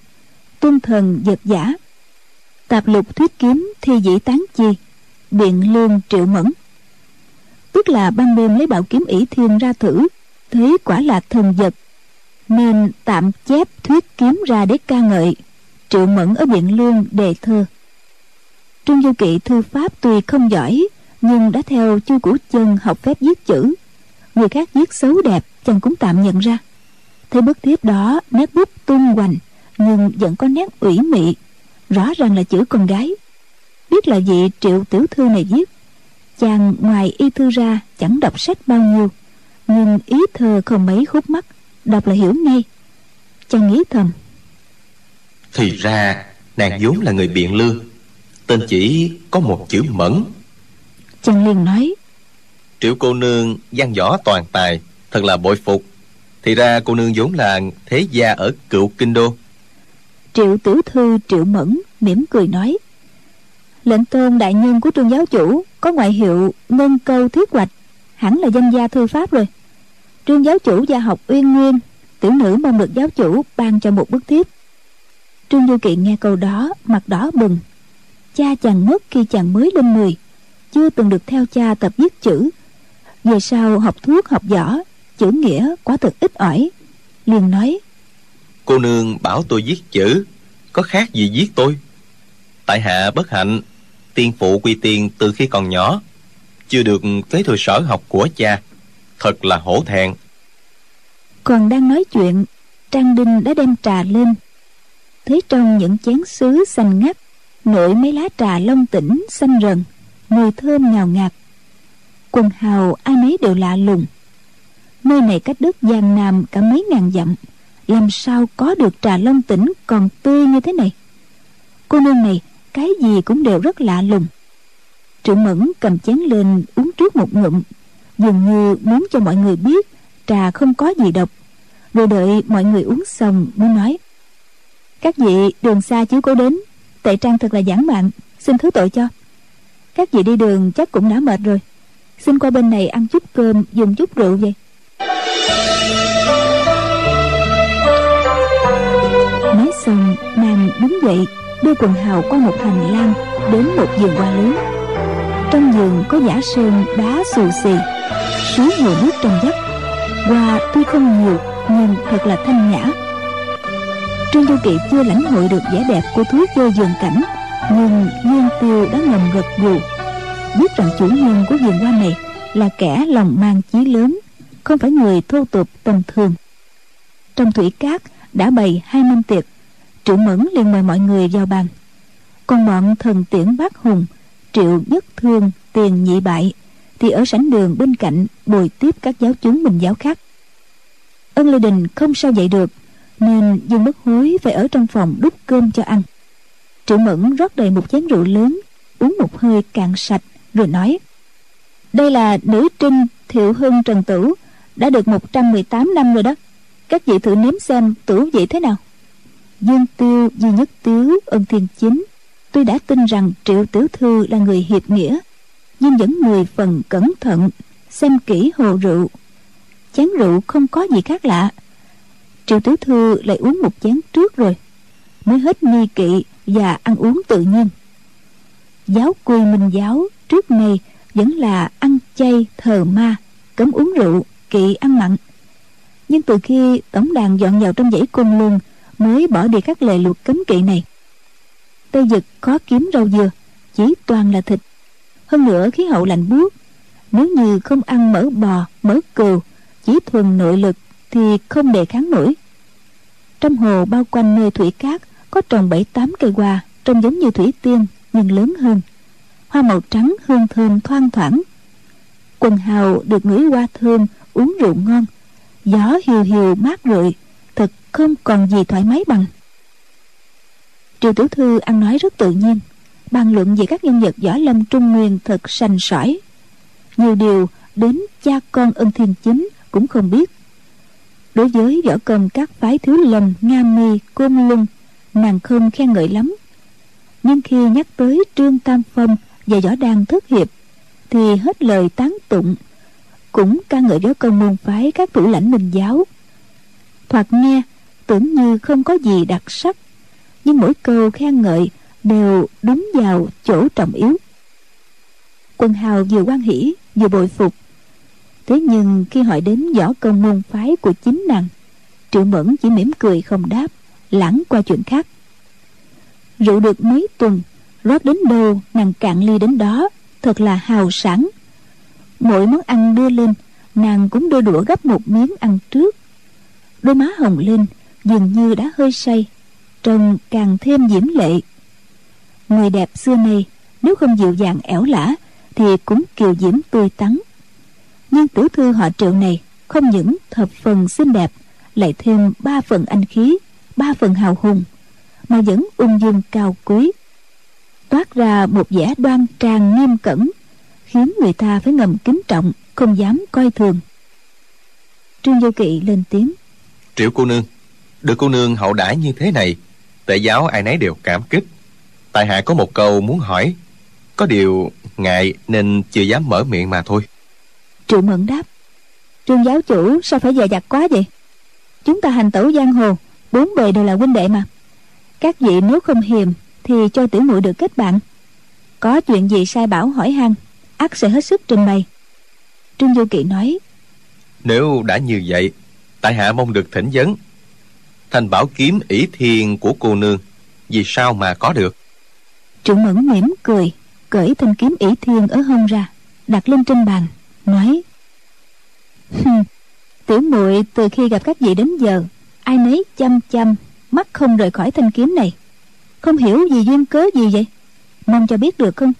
tuân thần giật giả. Tạp lục thuyết kiếm thi dĩ tán chi, biện lương triệu mẫn. Tức là ban đêm lấy bảo kiếm ỷ thiên ra thử thấy quả là thần vật nên tạm chép thuyết kiếm ra để ca ngợi triệu mẫn ở biện lương đề thơ. Trương du kỵ thư pháp tuy không giỏi, nhưng đã theo chu củ chân học phép viết chữ. Người khác viết xấu đẹp chàng cũng tạm nhận ra. Thấy bức thiếp đó, nét bút tung hoành, nhưng vẫn có nét ủy mị. Rõ ràng là chữ con gái. Biết là vị triệu tiểu thư này viết. Chàng ngoài y thư ra chẳng đọc sách bao nhiêu, nhưng ý thơ không mấy khúc mắt, đọc là hiểu ngay. Chàng nghĩ thầm thì ra nàng vốn là người biện lương. Tên chỉ có một chữ mẫn. Chàng liền nói triệu cô nương văn võ toàn tài thật là bội phục. Thì ra cô nương vốn là thế gia ở cựu kinh đô. Triệu tiểu thư triệu mẫn mỉm cười nói lệnh tôn đại nhân của trương giáo chủ có ngoại hiệu ngân câu thiết hoạch hẳn là danh gia thư pháp rồi. Trương giáo chủ gia học uyên nguyên tiểu nữ mong được giáo chủ ban cho một bức thiếp trương du kiện nghe câu đó mặt đỏ bừng. Cha chàng mất khi chàng mới lên mười chưa từng được theo cha tập viết chữ. Về sau học thuốc học võ chữ nghĩa quá thực ít ỏi. Liền nói cô nương bảo tôi viết chữ có khác gì viết tôi? Tại hạ bất hạnh tiên phụ quy tiên từ khi còn nhỏ chưa được kế thừa sở học của cha. Thật là hổ thẹn. Còn đang nói chuyện trang đinh đã đem trà lên thấy trong những chén sứ xanh ngắt, nổi mấy lá trà long tỉnh xanh rần, mùi thơm ngào ngạt. Quần hào ai nấy đều lạ lùng. Nơi này cách đất giang nam cả mấy ngàn dặm, làm sao có được trà long tỉnh còn tươi như thế này? Cô nương này, cái gì cũng đều rất lạ lùng. Triệu mẫn cầm chén lên uống trước một ngụm, dường như muốn cho mọi người biết trà không có gì độc. Rồi đợi mọi người uống xong mới nói các vị đường xa chiếu cố đến. Tệ trang thật là giản mạn xin thứ tội cho. Các vị đi đường chắc cũng đã mệt rồi. Xin qua bên này ăn chút cơm, dùng chút rượu vậy. Nói xong, nàng đứng dậy, đưa quần hào qua một hành lang, đến một vườn hoa lớn. Trong vườn có giả sơn đá xù xì, suối hồ nước trong vắt. Hoa tuy không nhiều, nhưng thật là thanh nhã trương du kỵ chưa lãnh hội được vẻ đẹp của thú chơi vườn cảnh, nhưng nguyên tiêu đã ngầm gật gù. Biết rằng chủ nhân của vườn hoa này là kẻ lòng mang chí lớn, không phải người thô tục tầm thường. Trong thủy cát đã bày hai mâm tiệc triệu mẫn liền mời mọi người vào bàn. Còn bọn thần tiễn bác hùng, triệu nhất thương, tiền nhị bại thì ở sảnh đường bên cạnh bồi tiếp các giáo chúng mình giáo khác. Ân lê đình không sao dạy được nên dương bất hối phải ở trong phòng đút cơm cho ăn. Triệu mẫn rót đầy một chén rượu lớn, uống một hơi cạn sạch, rồi nói, đây là nữ trinh thiệu hưng trần tử, đã được 118 năm rồi đó. Các vị thử nếm xem tử vị thế nào. Dương tiêu, duy nhất tiếu, ân thiên chính, tôi đã tin rằng triệu tiểu thư là người hiệp nghĩa, nhưng vẫn mười phần cẩn thận, xem kỹ hồ rượu. Chén rượu không có gì khác lạ triệu tiểu thư lại uống một chén trước rồi, mới hết nghi kỵ và ăn uống tự nhiên. Giáo quy minh giáo trước nay vẫn là ăn chay thờ ma, cấm uống rượu, kỵ ăn mặn. Nhưng từ khi tổng đàn dọn vào trong dãy côn luân mới bỏ đi các lệ luật cấm kỵ này. Tây dực khó kiếm rau dừa, chỉ toàn là thịt. Hơn nữa khí hậu lạnh buốt, nếu như không ăn mỡ bò, mỡ cừu, chỉ thuần nội lực thì không đề kháng nổi. Trong hồ bao quanh nơi thủy cát, có trồng bảy tám cây hoa, trông giống như thủy tiên, nhưng lớn hơn. Hoa màu trắng hương thơm thoang thoảng. Quần hào được ngửi hoa thơm, uống rượu ngon. Gió hiu hiu mát rượi thật không còn gì thoải mái bằng. Triều tiểu thư ăn nói rất tự nhiên. Bàn luận về các nhân vật võ lâm trung nguyên thật sành sỏi. Nhiều điều đến cha con ân thiên chính cũng không biết đối với võ công các phái thiếu lâm nga mi, côn luân nàng không khen ngợi lắm. Nhưng khi nhắc tới trương tam phong và võ đan thất hiệp, thì hết lời tán tụng, cũng ca ngợi võ công môn phái các thủ lãnh minh giáo. Thoạt nghe, tưởng như không có gì đặc sắc, nhưng mỗi câu khen ngợi đều đúng vào chỗ trọng yếu. Quân hào vừa quan hỷ, vừa bội phục thế nhưng khi hỏi đến võ công môn phái của chính nàng, triệu mẫn chỉ mỉm cười không đáp lãng qua chuyện khác. Rượu được mấy tuần, rót đến đâu nàng cạn ly đến đó, thật là hào sảng. Mỗi món ăn đưa lên, nàng cũng đưa đũa gấp một miếng ăn trước. Đôi má hồng lên, dường như đã hơi say, trông càng thêm diễm lệ. Người đẹp xưa nay, nếu không dịu dàng ẻo lả, thì cũng kiều diễm tươi tắn nhưng tiểu thư họ triệu này không những thập phần xinh đẹp, lại thêm ba phần anh khí, ba phần hào hùng, mà vẫn ung dung cao quý. Toát ra một vẻ đoan trang nghiêm cẩn, khiến người ta phải ngầm kính trọng, không dám coi thường. Trương vô kỵ lên tiếng. Triệu cô nương, được cô nương hậu đãi như thế này tệ giáo ai nấy đều cảm kích. Tại hạ có một câu muốn hỏi, có điều ngại nên chưa dám mở miệng mà thôi triệu mẫn đáp. Trương giáo chủ sao phải dè dặt quá vậy? Chúng ta hành tẩu giang hồ bốn bề đều là huynh đệ mà. Các vị nếu không hiềm thì cho tiểu muội được kết bạn. Có chuyện gì sai bảo hỏi han ắt sẽ hết sức trình bày. Trương du kỵ nói nếu đã như vậy tại hạ mong được thỉnh vấn. Thành bảo kiếm ỷ thiên của cô nương vì sao mà có được? Trưởng mẫn mỉm cười cởi thanh kiếm ỷ thiên ở hông ra đặt lên trên bàn nói. Tiểu muội, từ khi gặp các vị đến giờ, ai nấy chăm chăm, mắt không rời khỏi thanh kiếm này. Không hiểu gì duyên cớ gì vậy? Mong cho biết được không?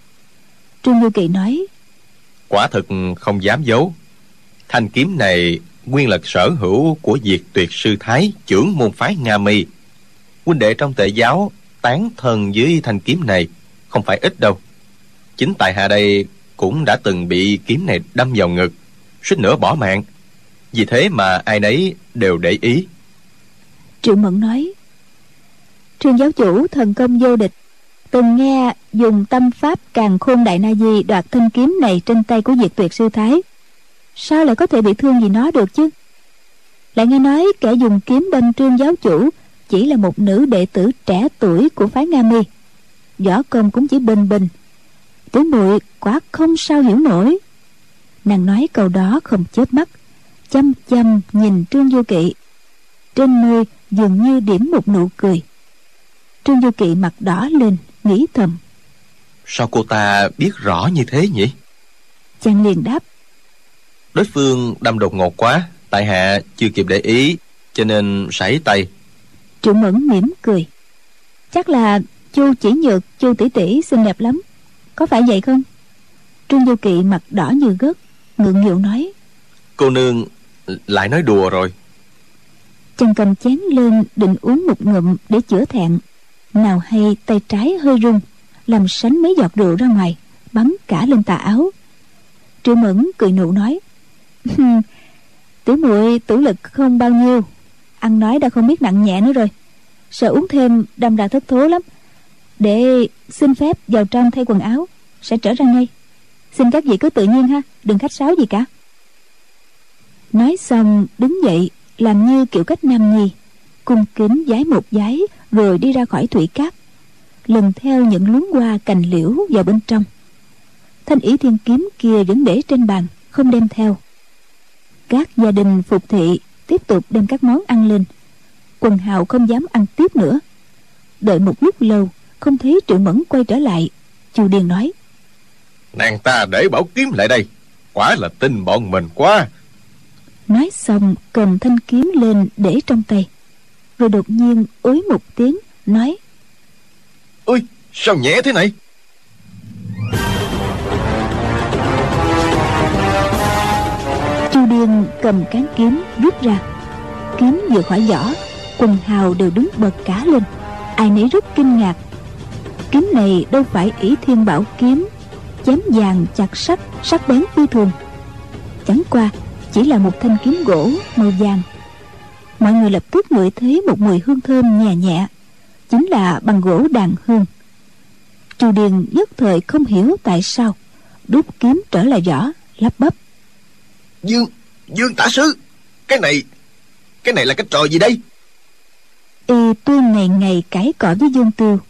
Trương du kỳ nói. Quả thực không dám giấu. Thanh kiếm này nguyên là sở hữu của diệt tuyệt sư thái, trưởng môn phái nga mi. Huynh đệ trong tệ giáo tán thần dưới thanh kiếm này không phải ít đâu. Chính tại hạ đây cũng đã từng bị kiếm này đâm vào ngực, suýt nữa bỏ mạng. Vì thế mà ai nấy đều để ý. Triệu mẫn nói, trương giáo chủ thần công vô địch, từng nghe dùng tâm pháp càng khôn đại na di đoạt thanh kiếm này trên tay của diệt tuyệt sư thái. Sao lại có thể bị thương gì nó được chứ? Lại nghe nói kẻ dùng kiếm đâm trương giáo chủ chỉ là một nữ đệ tử trẻ tuổi của phái nga mi. Võ công cũng chỉ bình bình tiểu muội quả không sao hiểu nổi. Nàng nói câu đó không chớp mắt chăm chăm nhìn trương du kỵ. Trên môi dường như điểm một nụ cười. Trương du kỵ mặt đỏ lên nghĩ thầm. Sao cô ta biết rõ như thế nhỉ? Chàng liền đáp. Đối phương đâm đột ngột quá tại hạ chưa kịp để ý cho nên sảy tay. Triệu mẫn mỉm cười. Chắc là chu chỉ nhược chu tỷ tỷ xinh đẹp lắm có phải vậy không? Trương du kỵ mặt đỏ như gớt ngượng nghịu nói. Cô nương lại nói đùa rồi. Chàng cầm chén lên định uống một ngụm để chữa thẹn. Nào hay tay trái hơi run làm sánh mấy giọt rượu ra ngoài bắn cả lên tà áo. Triệu mẫn cười nụ nói tiểu muội tủ lực không bao nhiêu ăn nói đã không biết nặng nhẹ nữa rồi. Sợ uống thêm đâm ra thất thố lắm để xin phép vào trong thay quần áo, sẽ trở ra ngay. Xin các vị cứ tự nhiên ha, đừng khách sáo gì cả. Nói xong, đứng dậy, làm như kiểu cách nam nhi, cung kính giái một giái, rồi đi ra khỏi thủy cát, lần theo những luống hoa cành liễu vào bên trong. Thanh ý thiên kiếm kia vẫn để trên bàn, không đem theo. Các gia đình phục thị tiếp tục đem các món ăn lên. Quần hào không dám ăn tiếp nữa. Đợi một lúc lâu không thấy triệu mẫn quay trở lại chu điền nói. Nàng ta để bảo kiếm lại đây quả là tin bọn mình quá. Nói xong cầm thanh kiếm lên để trong tay rồi đột nhiên ối một tiếng nói. Ôi sao nhẹ thế này? Chu điên cầm cán kiếm rút ra. Kiếm vừa khỏi vỏ quần hào đều đứng bật cả lên. Ai nấy rất kinh ngạc kiếm này đâu phải ỷ thiên bảo kiếm. Chém vàng chặt sắt sắc bén phi thường. Chẳng qua chỉ là một thanh kiếm gỗ màu vàng. Mọi người lập tức ngửi thấy một mùi hương thơm nhẹ nhẹ. Chính là bằng gỗ đàn hương. Chu điền nhất thời không hiểu tại sao đút kiếm trở lại vỏ lắp bắp. Dương dương tả sứ cái này cái này là cái trò gì đây? Y tuy ngày ngày cãi cọ với dương tiêu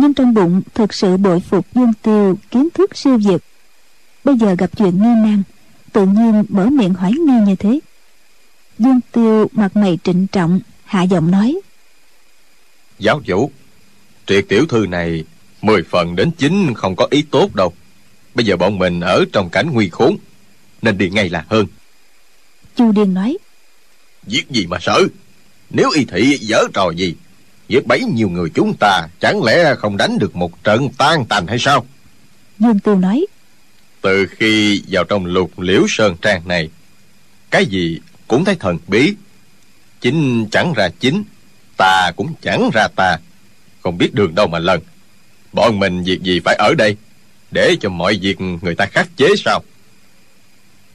nhưng trong bụng thật sự bội phục dương tiêu kiến thức siêu việt. Bây giờ gặp chuyện nghi nan tự nhiên mở miệng hỏi nghi như thế. Dương tiêu mặt mày trịnh trọng hạ giọng nói. Giáo chủ triệt tiểu thư này mười phần đến chín không có ý tốt đâu. Bây giờ bọn mình ở trong cảnh nguy khốn nên đi ngay là hơn. Chu điên nói. Giết gì mà sợ? Nếu y thị dở trò gì với bấy nhiêu người chúng ta chẳng lẽ không đánh được một trận tan tành hay sao? Dương tiêu nói. Từ khi vào trong lục liễu sơn trang này cái gì cũng thấy thần bí. Chính chẳng ra chính ta cũng chẳng ra ta. Không biết đường đâu mà lần bọn mình việc gì phải ở đây để cho mọi việc người ta khắc chế sao?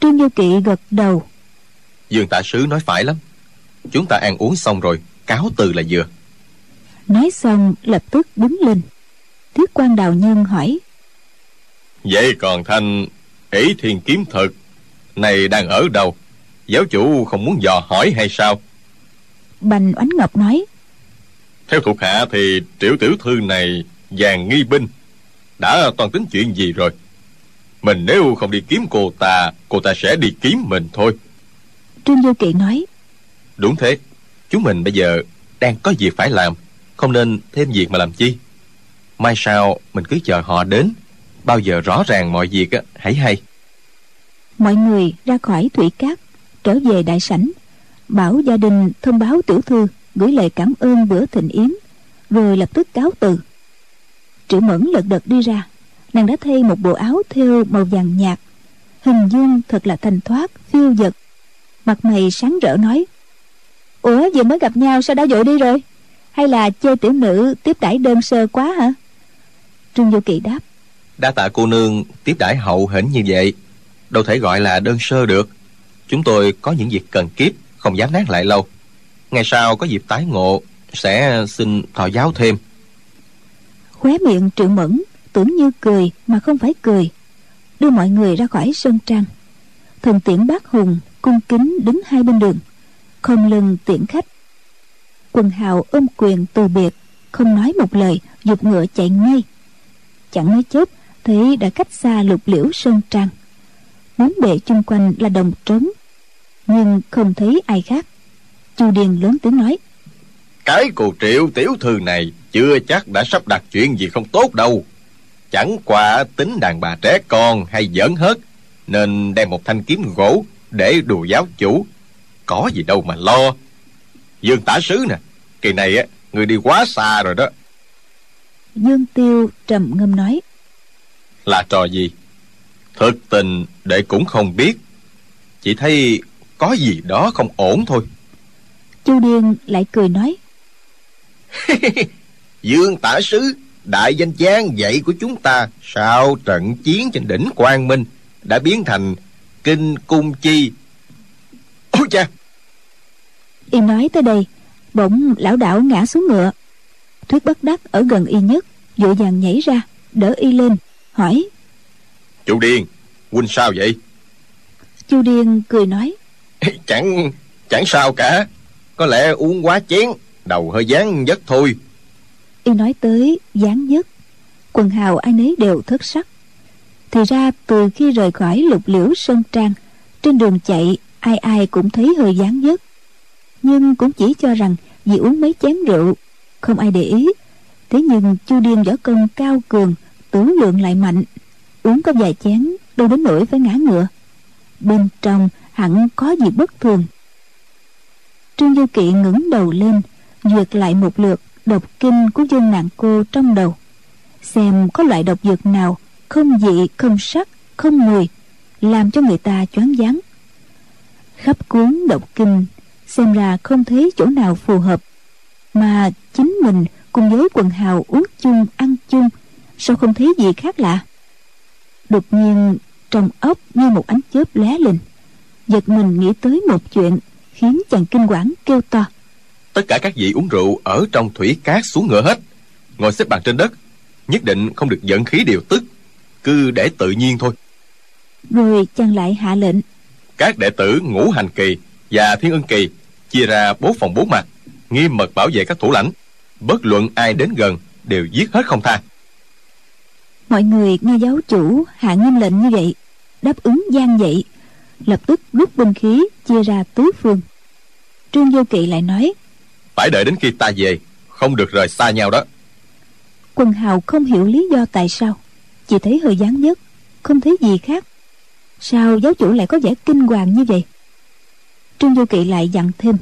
Trương du kỵ gật đầu. Dương tạ sứ nói phải lắm. Chúng ta ăn uống xong rồi cáo từ là vừa nói xong lập tức đứng lên. Thiết quan đào nhân hỏi. Vậy còn thanh ý thiên kiếm thực này đang ở đâu? Giáo chủ không muốn dò hỏi hay sao? Bành oánh ngọc nói. Theo thuộc hạ thì triệu tiểu thư này vàng nghi binh. Đã toàn tính chuyện gì rồi? Mình nếu không đi kiếm cô ta cô ta sẽ đi kiếm mình thôi. Trương du kỵ nói. Đúng thế. Chúng mình bây giờ đang có việc phải làm không nên thêm việc mà làm chi. Mai sau, mình cứ chờ họ đến. Bao giờ rõ ràng mọi việc á, hãy hay. Mọi người ra khỏi thủy cát, trở về đại sảnh. Bảo gia đình thông báo tiểu thư gửi lời cảm ơn bữa thịnh yến, rồi lập tức cáo từ. Triệu mẫn lật đật đi ra. Nàng đã thay một bộ áo thêu màu vàng nhạt. Hình dung thật là thanh thoát, phiêu dật. Mặt mày sáng rỡ nói, ủa, vừa mới gặp nhau sao đã vội đi rồi? Hay là chơi tiểu nữ tiếp đãi đơn sơ quá hả? Trương vô kỵ đáp. Đa tạ cô nương tiếp đãi hậu hĩnh như vậy. Đâu thể gọi là đơn sơ được. Chúng tôi có những việc cần kiếp không dám nán lại lâu. Ngày sau có dịp tái ngộ sẽ xin thọ giáo thêm. Khóe miệng trượng mẫn tưởng như cười mà không phải cười. Đưa mọi người ra khỏi sân trang. Thần tiễn bác hùng cung kính đứng hai bên đường. Không lưng tiễn khách quần hào ôm quyền từ biệt không nói một lời dục ngựa chạy ngay. Chẳng nói chớp thấy đã cách xa lục liễu sơn trang. Bốn bề chung quanh là đồng trống nhưng không thấy ai khác. Chu điền lớn tiếng nói cái cô triệu tiểu thư này chưa chắc đã sắp đặt chuyện gì không tốt đâu. Chẳng qua tính đàn bà trẻ con hay giỡn hết, nên đem một thanh kiếm gỗ để đùa giáo chủ. Có gì đâu mà lo. Dương tả sứ nè kỳ này á người đi quá xa rồi đó. Dương tiêu trầm ngâm nói. Là trò gì? Thực tình đệ cũng không biết. Chỉ thấy có gì đó không ổn thôi. Chu điên lại cười nói. Dương tả sứ đại danh giang dạy của chúng ta sau trận chiến trên đỉnh quang minh đã biến thành kinh cung chi. Ôi cha y nói tới đây bỗng lão đảo ngã xuống ngựa. Thuyết bất đắc ở gần y nhất vội vàng nhảy ra đỡ y lên hỏi. Chủ điên huynh sao vậy? Chu điên cười nói. Chẳng chẳng sao cả. Có lẽ uống quá chén đầu hơi dán giấc thôi. Y nói tới dán giấc quần hào ai nấy đều thất sắc. Thì ra từ khi rời khỏi lục liễu sơn trang trên đường chạy ai ai cũng thấy hơi dán giấc nhưng cũng chỉ cho rằng vì uống mấy chén rượu, không ai để ý. Thế nhưng chu điên võ công cao cường tứ lượng lại mạnh. Uống có vài chén, đâu đến nỗi phải ngã ngựa. Bên trong hẳn có gì bất thường. Trương du kỵ ngẩng đầu lên duyệt lại một lượt độc kinh của dân nạn cô trong đầu. Xem có loại độc dược nào không dị, không sắc, không mùi, làm cho người ta choáng váng. Khắp cuốn độc kinh xem ra không thấy chỗ nào phù hợp. Mà chính mình cùng với quần hào uống chung ăn chung sao không thấy gì khác lạ? Đột nhiên trong ốc như một ánh chớp lóe lên. Giật mình nghĩ tới một chuyện khiến chàng kinh quản kêu to. Tất cả các vị uống rượu ở trong thủy cát xuống ngựa hết. Ngồi xếp bằng trên đất nhất định không được giận khí điều tức cứ để tự nhiên thôi. Rồi chàng lại hạ lệnh. Các đệ tử ngũ hành kỳ và thiên ân kỳ chia ra bốn phòng bốn mặt nghiêm mật bảo vệ các thủ lãnh. Bất luận ai đến gần đều giết hết không tha. Mọi người nghe giáo chủ hạ nghiêm lệnh như vậy đáp ứng gian dậy lập tức rút binh khí chia ra tứ phương. Trương vô kỵ lại nói phải đợi đến khi ta về không được rời xa nhau đó. Quần hào không hiểu lý do tại sao chỉ thấy hơi dáng nhất không thấy gì khác. Sao giáo chủ lại có vẻ kinh hoàng như vậy trương vô kỵ lại dặn thêm.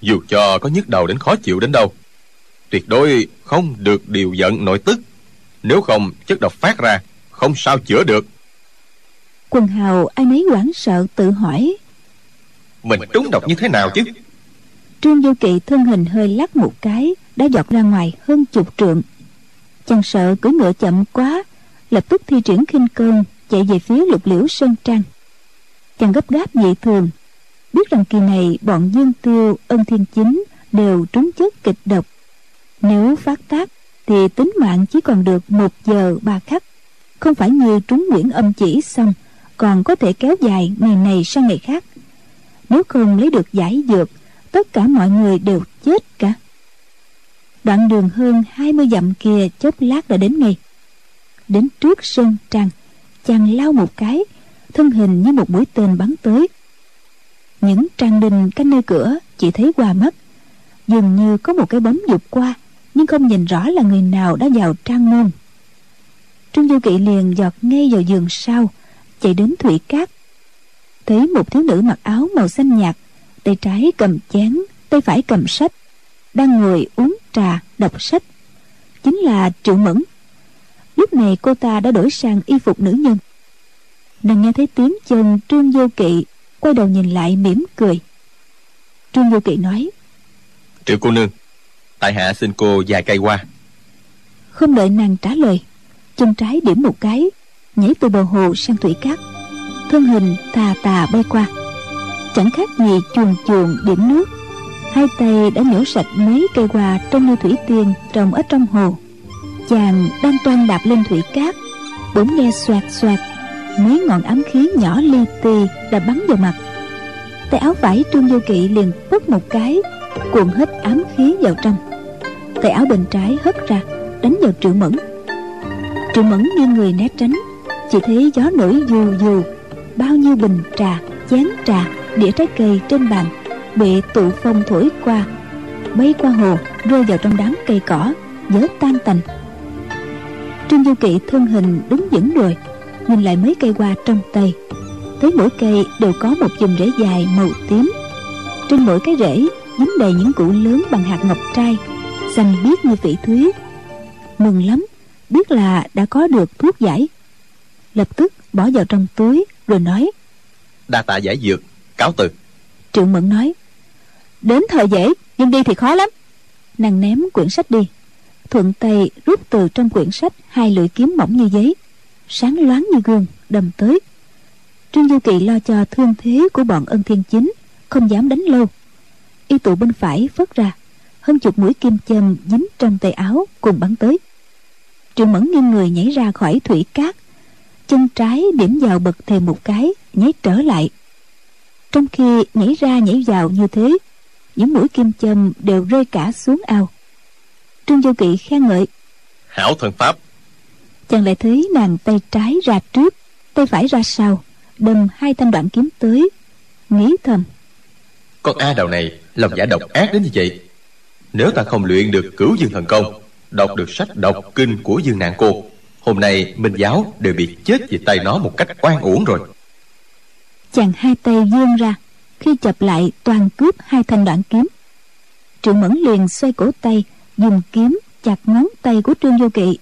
Dù cho có nhức đầu đến khó chịu đến đâu tuyệt đối không được điều giận nội tức. Nếu không chất độc phát ra không sao chữa được. Quần hào ai nấy hoảng sợ tự hỏi. Mình trúng độc như thế nào chứ? Trương du kỵ thân hình hơi lắc một cái đã giọt ra ngoài hơn chục trượng. Chàng sợ cưỡi ngựa chậm quá lập tức thi triển khinh cơn chạy về phía lục liễu sơn trang. Chàng gấp gáp dị thường biết rằng kỳ này bọn dương tiêu, ân thiên chính đều trúng chất kịch độc. Nếu phát tác, thì tính mạng chỉ còn được một giờ ba khắc. Không phải như trúng nguyễn âm chỉ xong, còn có thể kéo dài ngày này sang ngày khác. Nếu không lấy được giải dược, tất cả mọi người đều chết cả. Đoạn đường hơn 20 dặm kia chốc lát đã đến ngay. Đến trước sơn trang, chàng lao một cái, thân hình như một mũi tên bắn tới những trang đình canh nơi cửa, chỉ thấy qua mắt. Dường như có một cái bóng dục qua, nhưng không nhìn rõ là người nào đã vào trang môn. Trương du kỵ liền giọt ngay vào giường sau, chạy đến thủy cát. Thấy một thiếu nữ mặc áo màu xanh nhạt, tay trái cầm chén, tay phải cầm sách, đang ngồi uống trà, đọc sách. Chính là triệu mẫn. Lúc này cô ta đã đổi sang y phục nữ nhân. Nàng nghe thấy tiếng chân trương vô kỵ quay đầu nhìn lại mỉm cười. Trương vô kỵ nói triệu cô nương tại hạ xin cô vài cây qua không đợi nàng trả lời chân trái điểm một cái nhảy từ bờ hồ sang thủy cát. Thân hình tà tà bay qua. Chẳng khác gì chuồn chuồn điểm nước. Hai tay đã nhổ sạch mấy cây hoa trong như thủy tiên trồng ở trong hồ. Chàng đang toan đạp lên thủy cát bỗng nghe xoạt xoạt mấy ngọn ám khí nhỏ li ti đã bắn vào mặt. Tay áo vải trương vô kỵ liền phất một cái, cuộn hết ám khí vào trong. Tay áo bên trái hất ra, đánh vào triệu mẫn. Triệu mẫn nghiêng người né tránh, chỉ thấy gió nổi dù dù, bao nhiêu bình trà, chén trà, đĩa trái cây trên bàn bị tụ phong thổi qua. Bay qua hồ, rơi vào trong đám cây cỏ vỡ tan tành. Trương du kỵ thân hình đứng vững rồi nhìn lại mấy cây hoa trong tay thấy mỗi cây đều có một chùm rễ dài màu tím. Trên mỗi cái rễ dính đầy những củ lớn bằng hạt ngọc trai xanh biếc như phỉ thúy. Mừng lắm biết là đã có được thuốc giải. Lập tức bỏ vào trong túi rồi nói đa tạ giải dược cáo từ. Triệu mẫn nói đến thời dễ nhưng đi thì khó lắm. Nàng ném quyển sách đi. Thuận tay rút từ trong quyển sách hai lưỡi kiếm mỏng như giấy sáng loáng như gương đâm tới. Trương du kỳ lo cho thương thế của bọn ân thiên chính, không dám đánh lâu. Y tụ bên phải phất ra, hơn chục mũi kim châm dính trong tay áo cùng bắn tới. Trương mẫn nghiêng người nhảy ra khỏi thủy cát, chân trái điểm vào bậc thềm một cái, nhảy trở lại. Trong khi nhảy ra nhảy vào như thế, những mũi kim châm đều rơi cả xuống ao. Trương du kỵ khen ngợi. Hảo thần pháp chàng lại thấy nàng tay trái ra trước tay phải ra sau đâm hai thanh đoạn kiếm tới. Nghĩ thầm con a đầu này lòng giả độc ác đến như vậy. Nếu ta không luyện được cửu dương thần công đọc được sách đọc kinh của dương nạn cô hôm nay minh giáo đều bị chết vì tay nó một cách oan uổng rồi. chàng hai tay vươn ra khi chập lại toàn cướp hai thanh đoạn kiếm. Triệu mẫn liền xoay cổ tay dùng kiếm chặt ngón tay của trương vô kỵ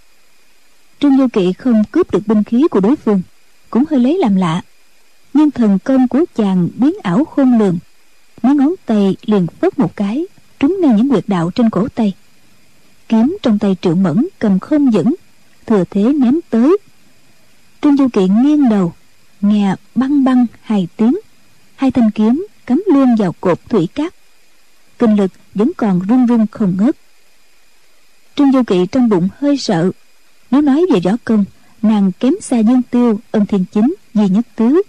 trương vô kỵ không cướp được binh khí của đối phương, cũng hơi lấy làm lạ. Nhưng thần công của chàng biến ảo khôn lường. Mấy ngón tay liền phất một cái, trúng ngay những quyệt đạo trên cổ tay. Kiếm trong tay triệu mẫn cầm không vững, thừa thế ném tới. Trương du Kỵ nghiêng đầu, nghe băng băng hai tiếng. Hai thanh kiếm cắm luôn vào cột thủy cát. Kinh lực vẫn còn run run không ngớt. Trương du kỵ trong bụng hơi sợ nếu nói về võ công, nàng kém xa dương tiêu ân thiên chính, duy nhất tứ.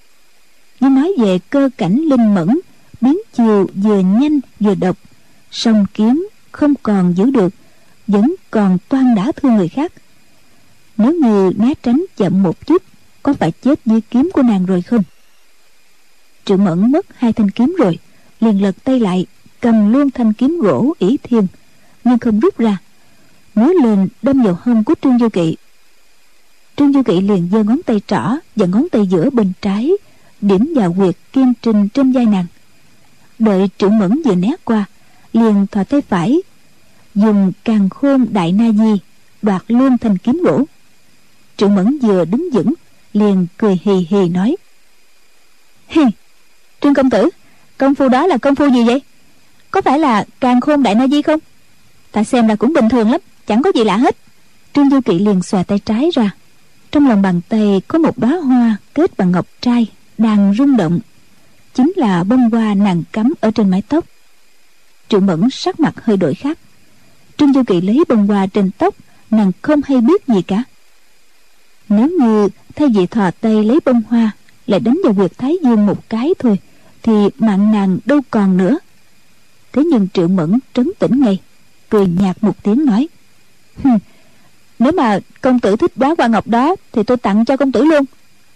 Nhưng nói về cơ cảnh linh mẫn, biến chiều vừa nhanh vừa độc, song kiếm không còn giữ được, vẫn còn toan đã thương người khác. Nếu như né tránh chậm một chút, có phải chết dưới kiếm của nàng rồi không? Triệu mẫn mất hai thanh kiếm rồi, liền lật tay lại, cầm luôn thanh kiếm gỗ ỷ thiên, nhưng không rút ra múa lên đâm vào hông của trương du kỵ. Trương du kỵ liền giơ ngón tay trỏ và ngón tay giữa bên trái, điểm vào quyệt kim trình trên vai nàng. Đợi triệu mẫn vừa né qua, liền thò tay phải, dùng càng khôn đại na di đoạt luôn thanh kiếm gỗ. Triệu mẫn vừa đứng vững, liền cười hì hì nói, hi, trương công tử, công phu đó là công phu gì vậy? Có phải là càng khôn đại na di không? Ta xem là cũng bình thường lắm chẳng có gì lạ hết. Trương du kỵ liền xòe tay trái ra. Trong lòng bàn tay có một đóa hoa kết bằng ngọc trai đang rung động. Chính là bông hoa nàng cắm ở trên mái tóc. Triệu mẫn sắc mặt hơi đổi khác. Trương du kỵ lấy bông hoa trên tóc, nàng không hay biết gì cả. Nếu như thay vì thò tay lấy bông hoa lại đánh vào huyệt thái dương một cái thôi, thì mạng nàng đâu còn nữa. Thế nhưng triệu mẫn trấn tĩnh ngay, cười nhạt một tiếng nói nếu mà công tử thích đóa hoa ngọc đó thì tôi tặng cho công tử luôn.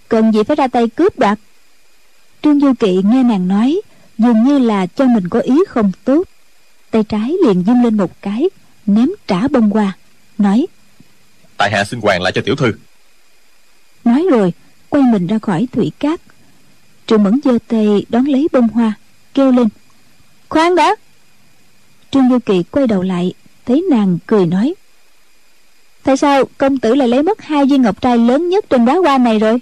Cần gì phải ra tay cướp đoạt. Trương du kỵ nghe nàng nói dường như là cho mình có ý không tốt. Tay trái liền dâng lên một cái ném trả bông hoa nói tại hạ xin hoàng lại cho tiểu thư. Nói rồi quay mình ra khỏi thủy cát. Trương mẫn giơ tay đón lấy bông hoa kêu lên khoan đã. Trương du kỳ quay đầu lại thấy nàng cười nói tại sao công tử lại lấy mất hai viên ngọc trai lớn nhất trên đóa hoa này rồi?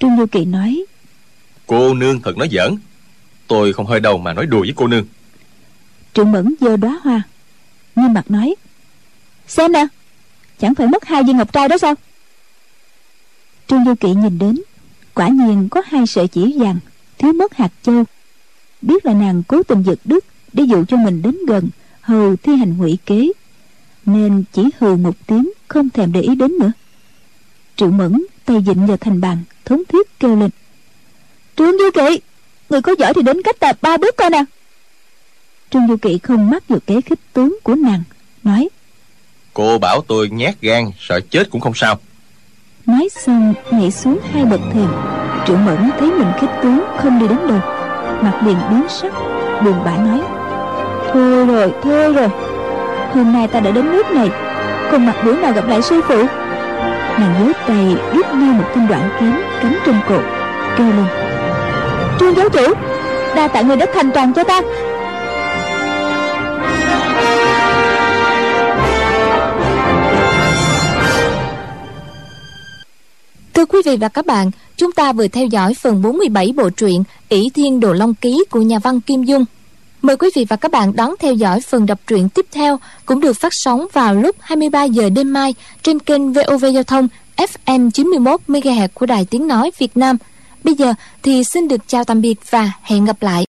Trương du kỳ nói. Cô nương thật nói giỡn. Tôi không hơi đâu mà nói đùa với cô nương. Trương mẫn giơ đóa hoa nghiêm mặt nói. Xem nè chẳng phải mất hai viên ngọc trai đó sao? Trương du kỵ nhìn đến quả nhiên có hai sợi chỉ vàng thiếu mất hạt châu. Biết là nàng cố tình giật đứt để dụ cho mình đến gần hầu thi hành ngụy kế nên chỉ hừ một tiếng không thèm để ý đến nữa. Triệu mẫn tay dịnh vào thành bàn thống thiết kêu lên. Trương du kỵ người có giỏi thì đến cách ta ba bước coi nè trương du kỵ không mắc vào kế khích tướng của nàng nói. Cô bảo tôi nhát gan sợ chết cũng không sao. Nói xong nhảy xuống hai bậc thềm. Triệu mẫn thấy mình khích tướng không đi đến đâu. Mặt liền biến sắc buồn bã nói. Thôi rồi thôi rồi hôm nay ta đã đến nước này. Còn mặt bữa nào gặp lại sư phụ. Nàng nhớ tay rút ngay một thanh đoạn kiếm cắm trên cổ kêu lên. Trương giáo chủ đa tạ người đất thành toàn cho ta. Thưa quý vị và các bạn, chúng ta vừa theo dõi phần 47 bộ truyện ỷ Thiên Đồ Long Ký của nhà văn Kim Dung. Mời quý vị và các bạn đón theo dõi phần đọc truyện tiếp theo cũng được phát sóng vào lúc 23 giờ đêm mai trên kênh VOV Giao thông FM 91 MHz của Đài Tiếng nói Việt Nam. Bây giờ thì xin được chào tạm biệt và hẹn gặp lại.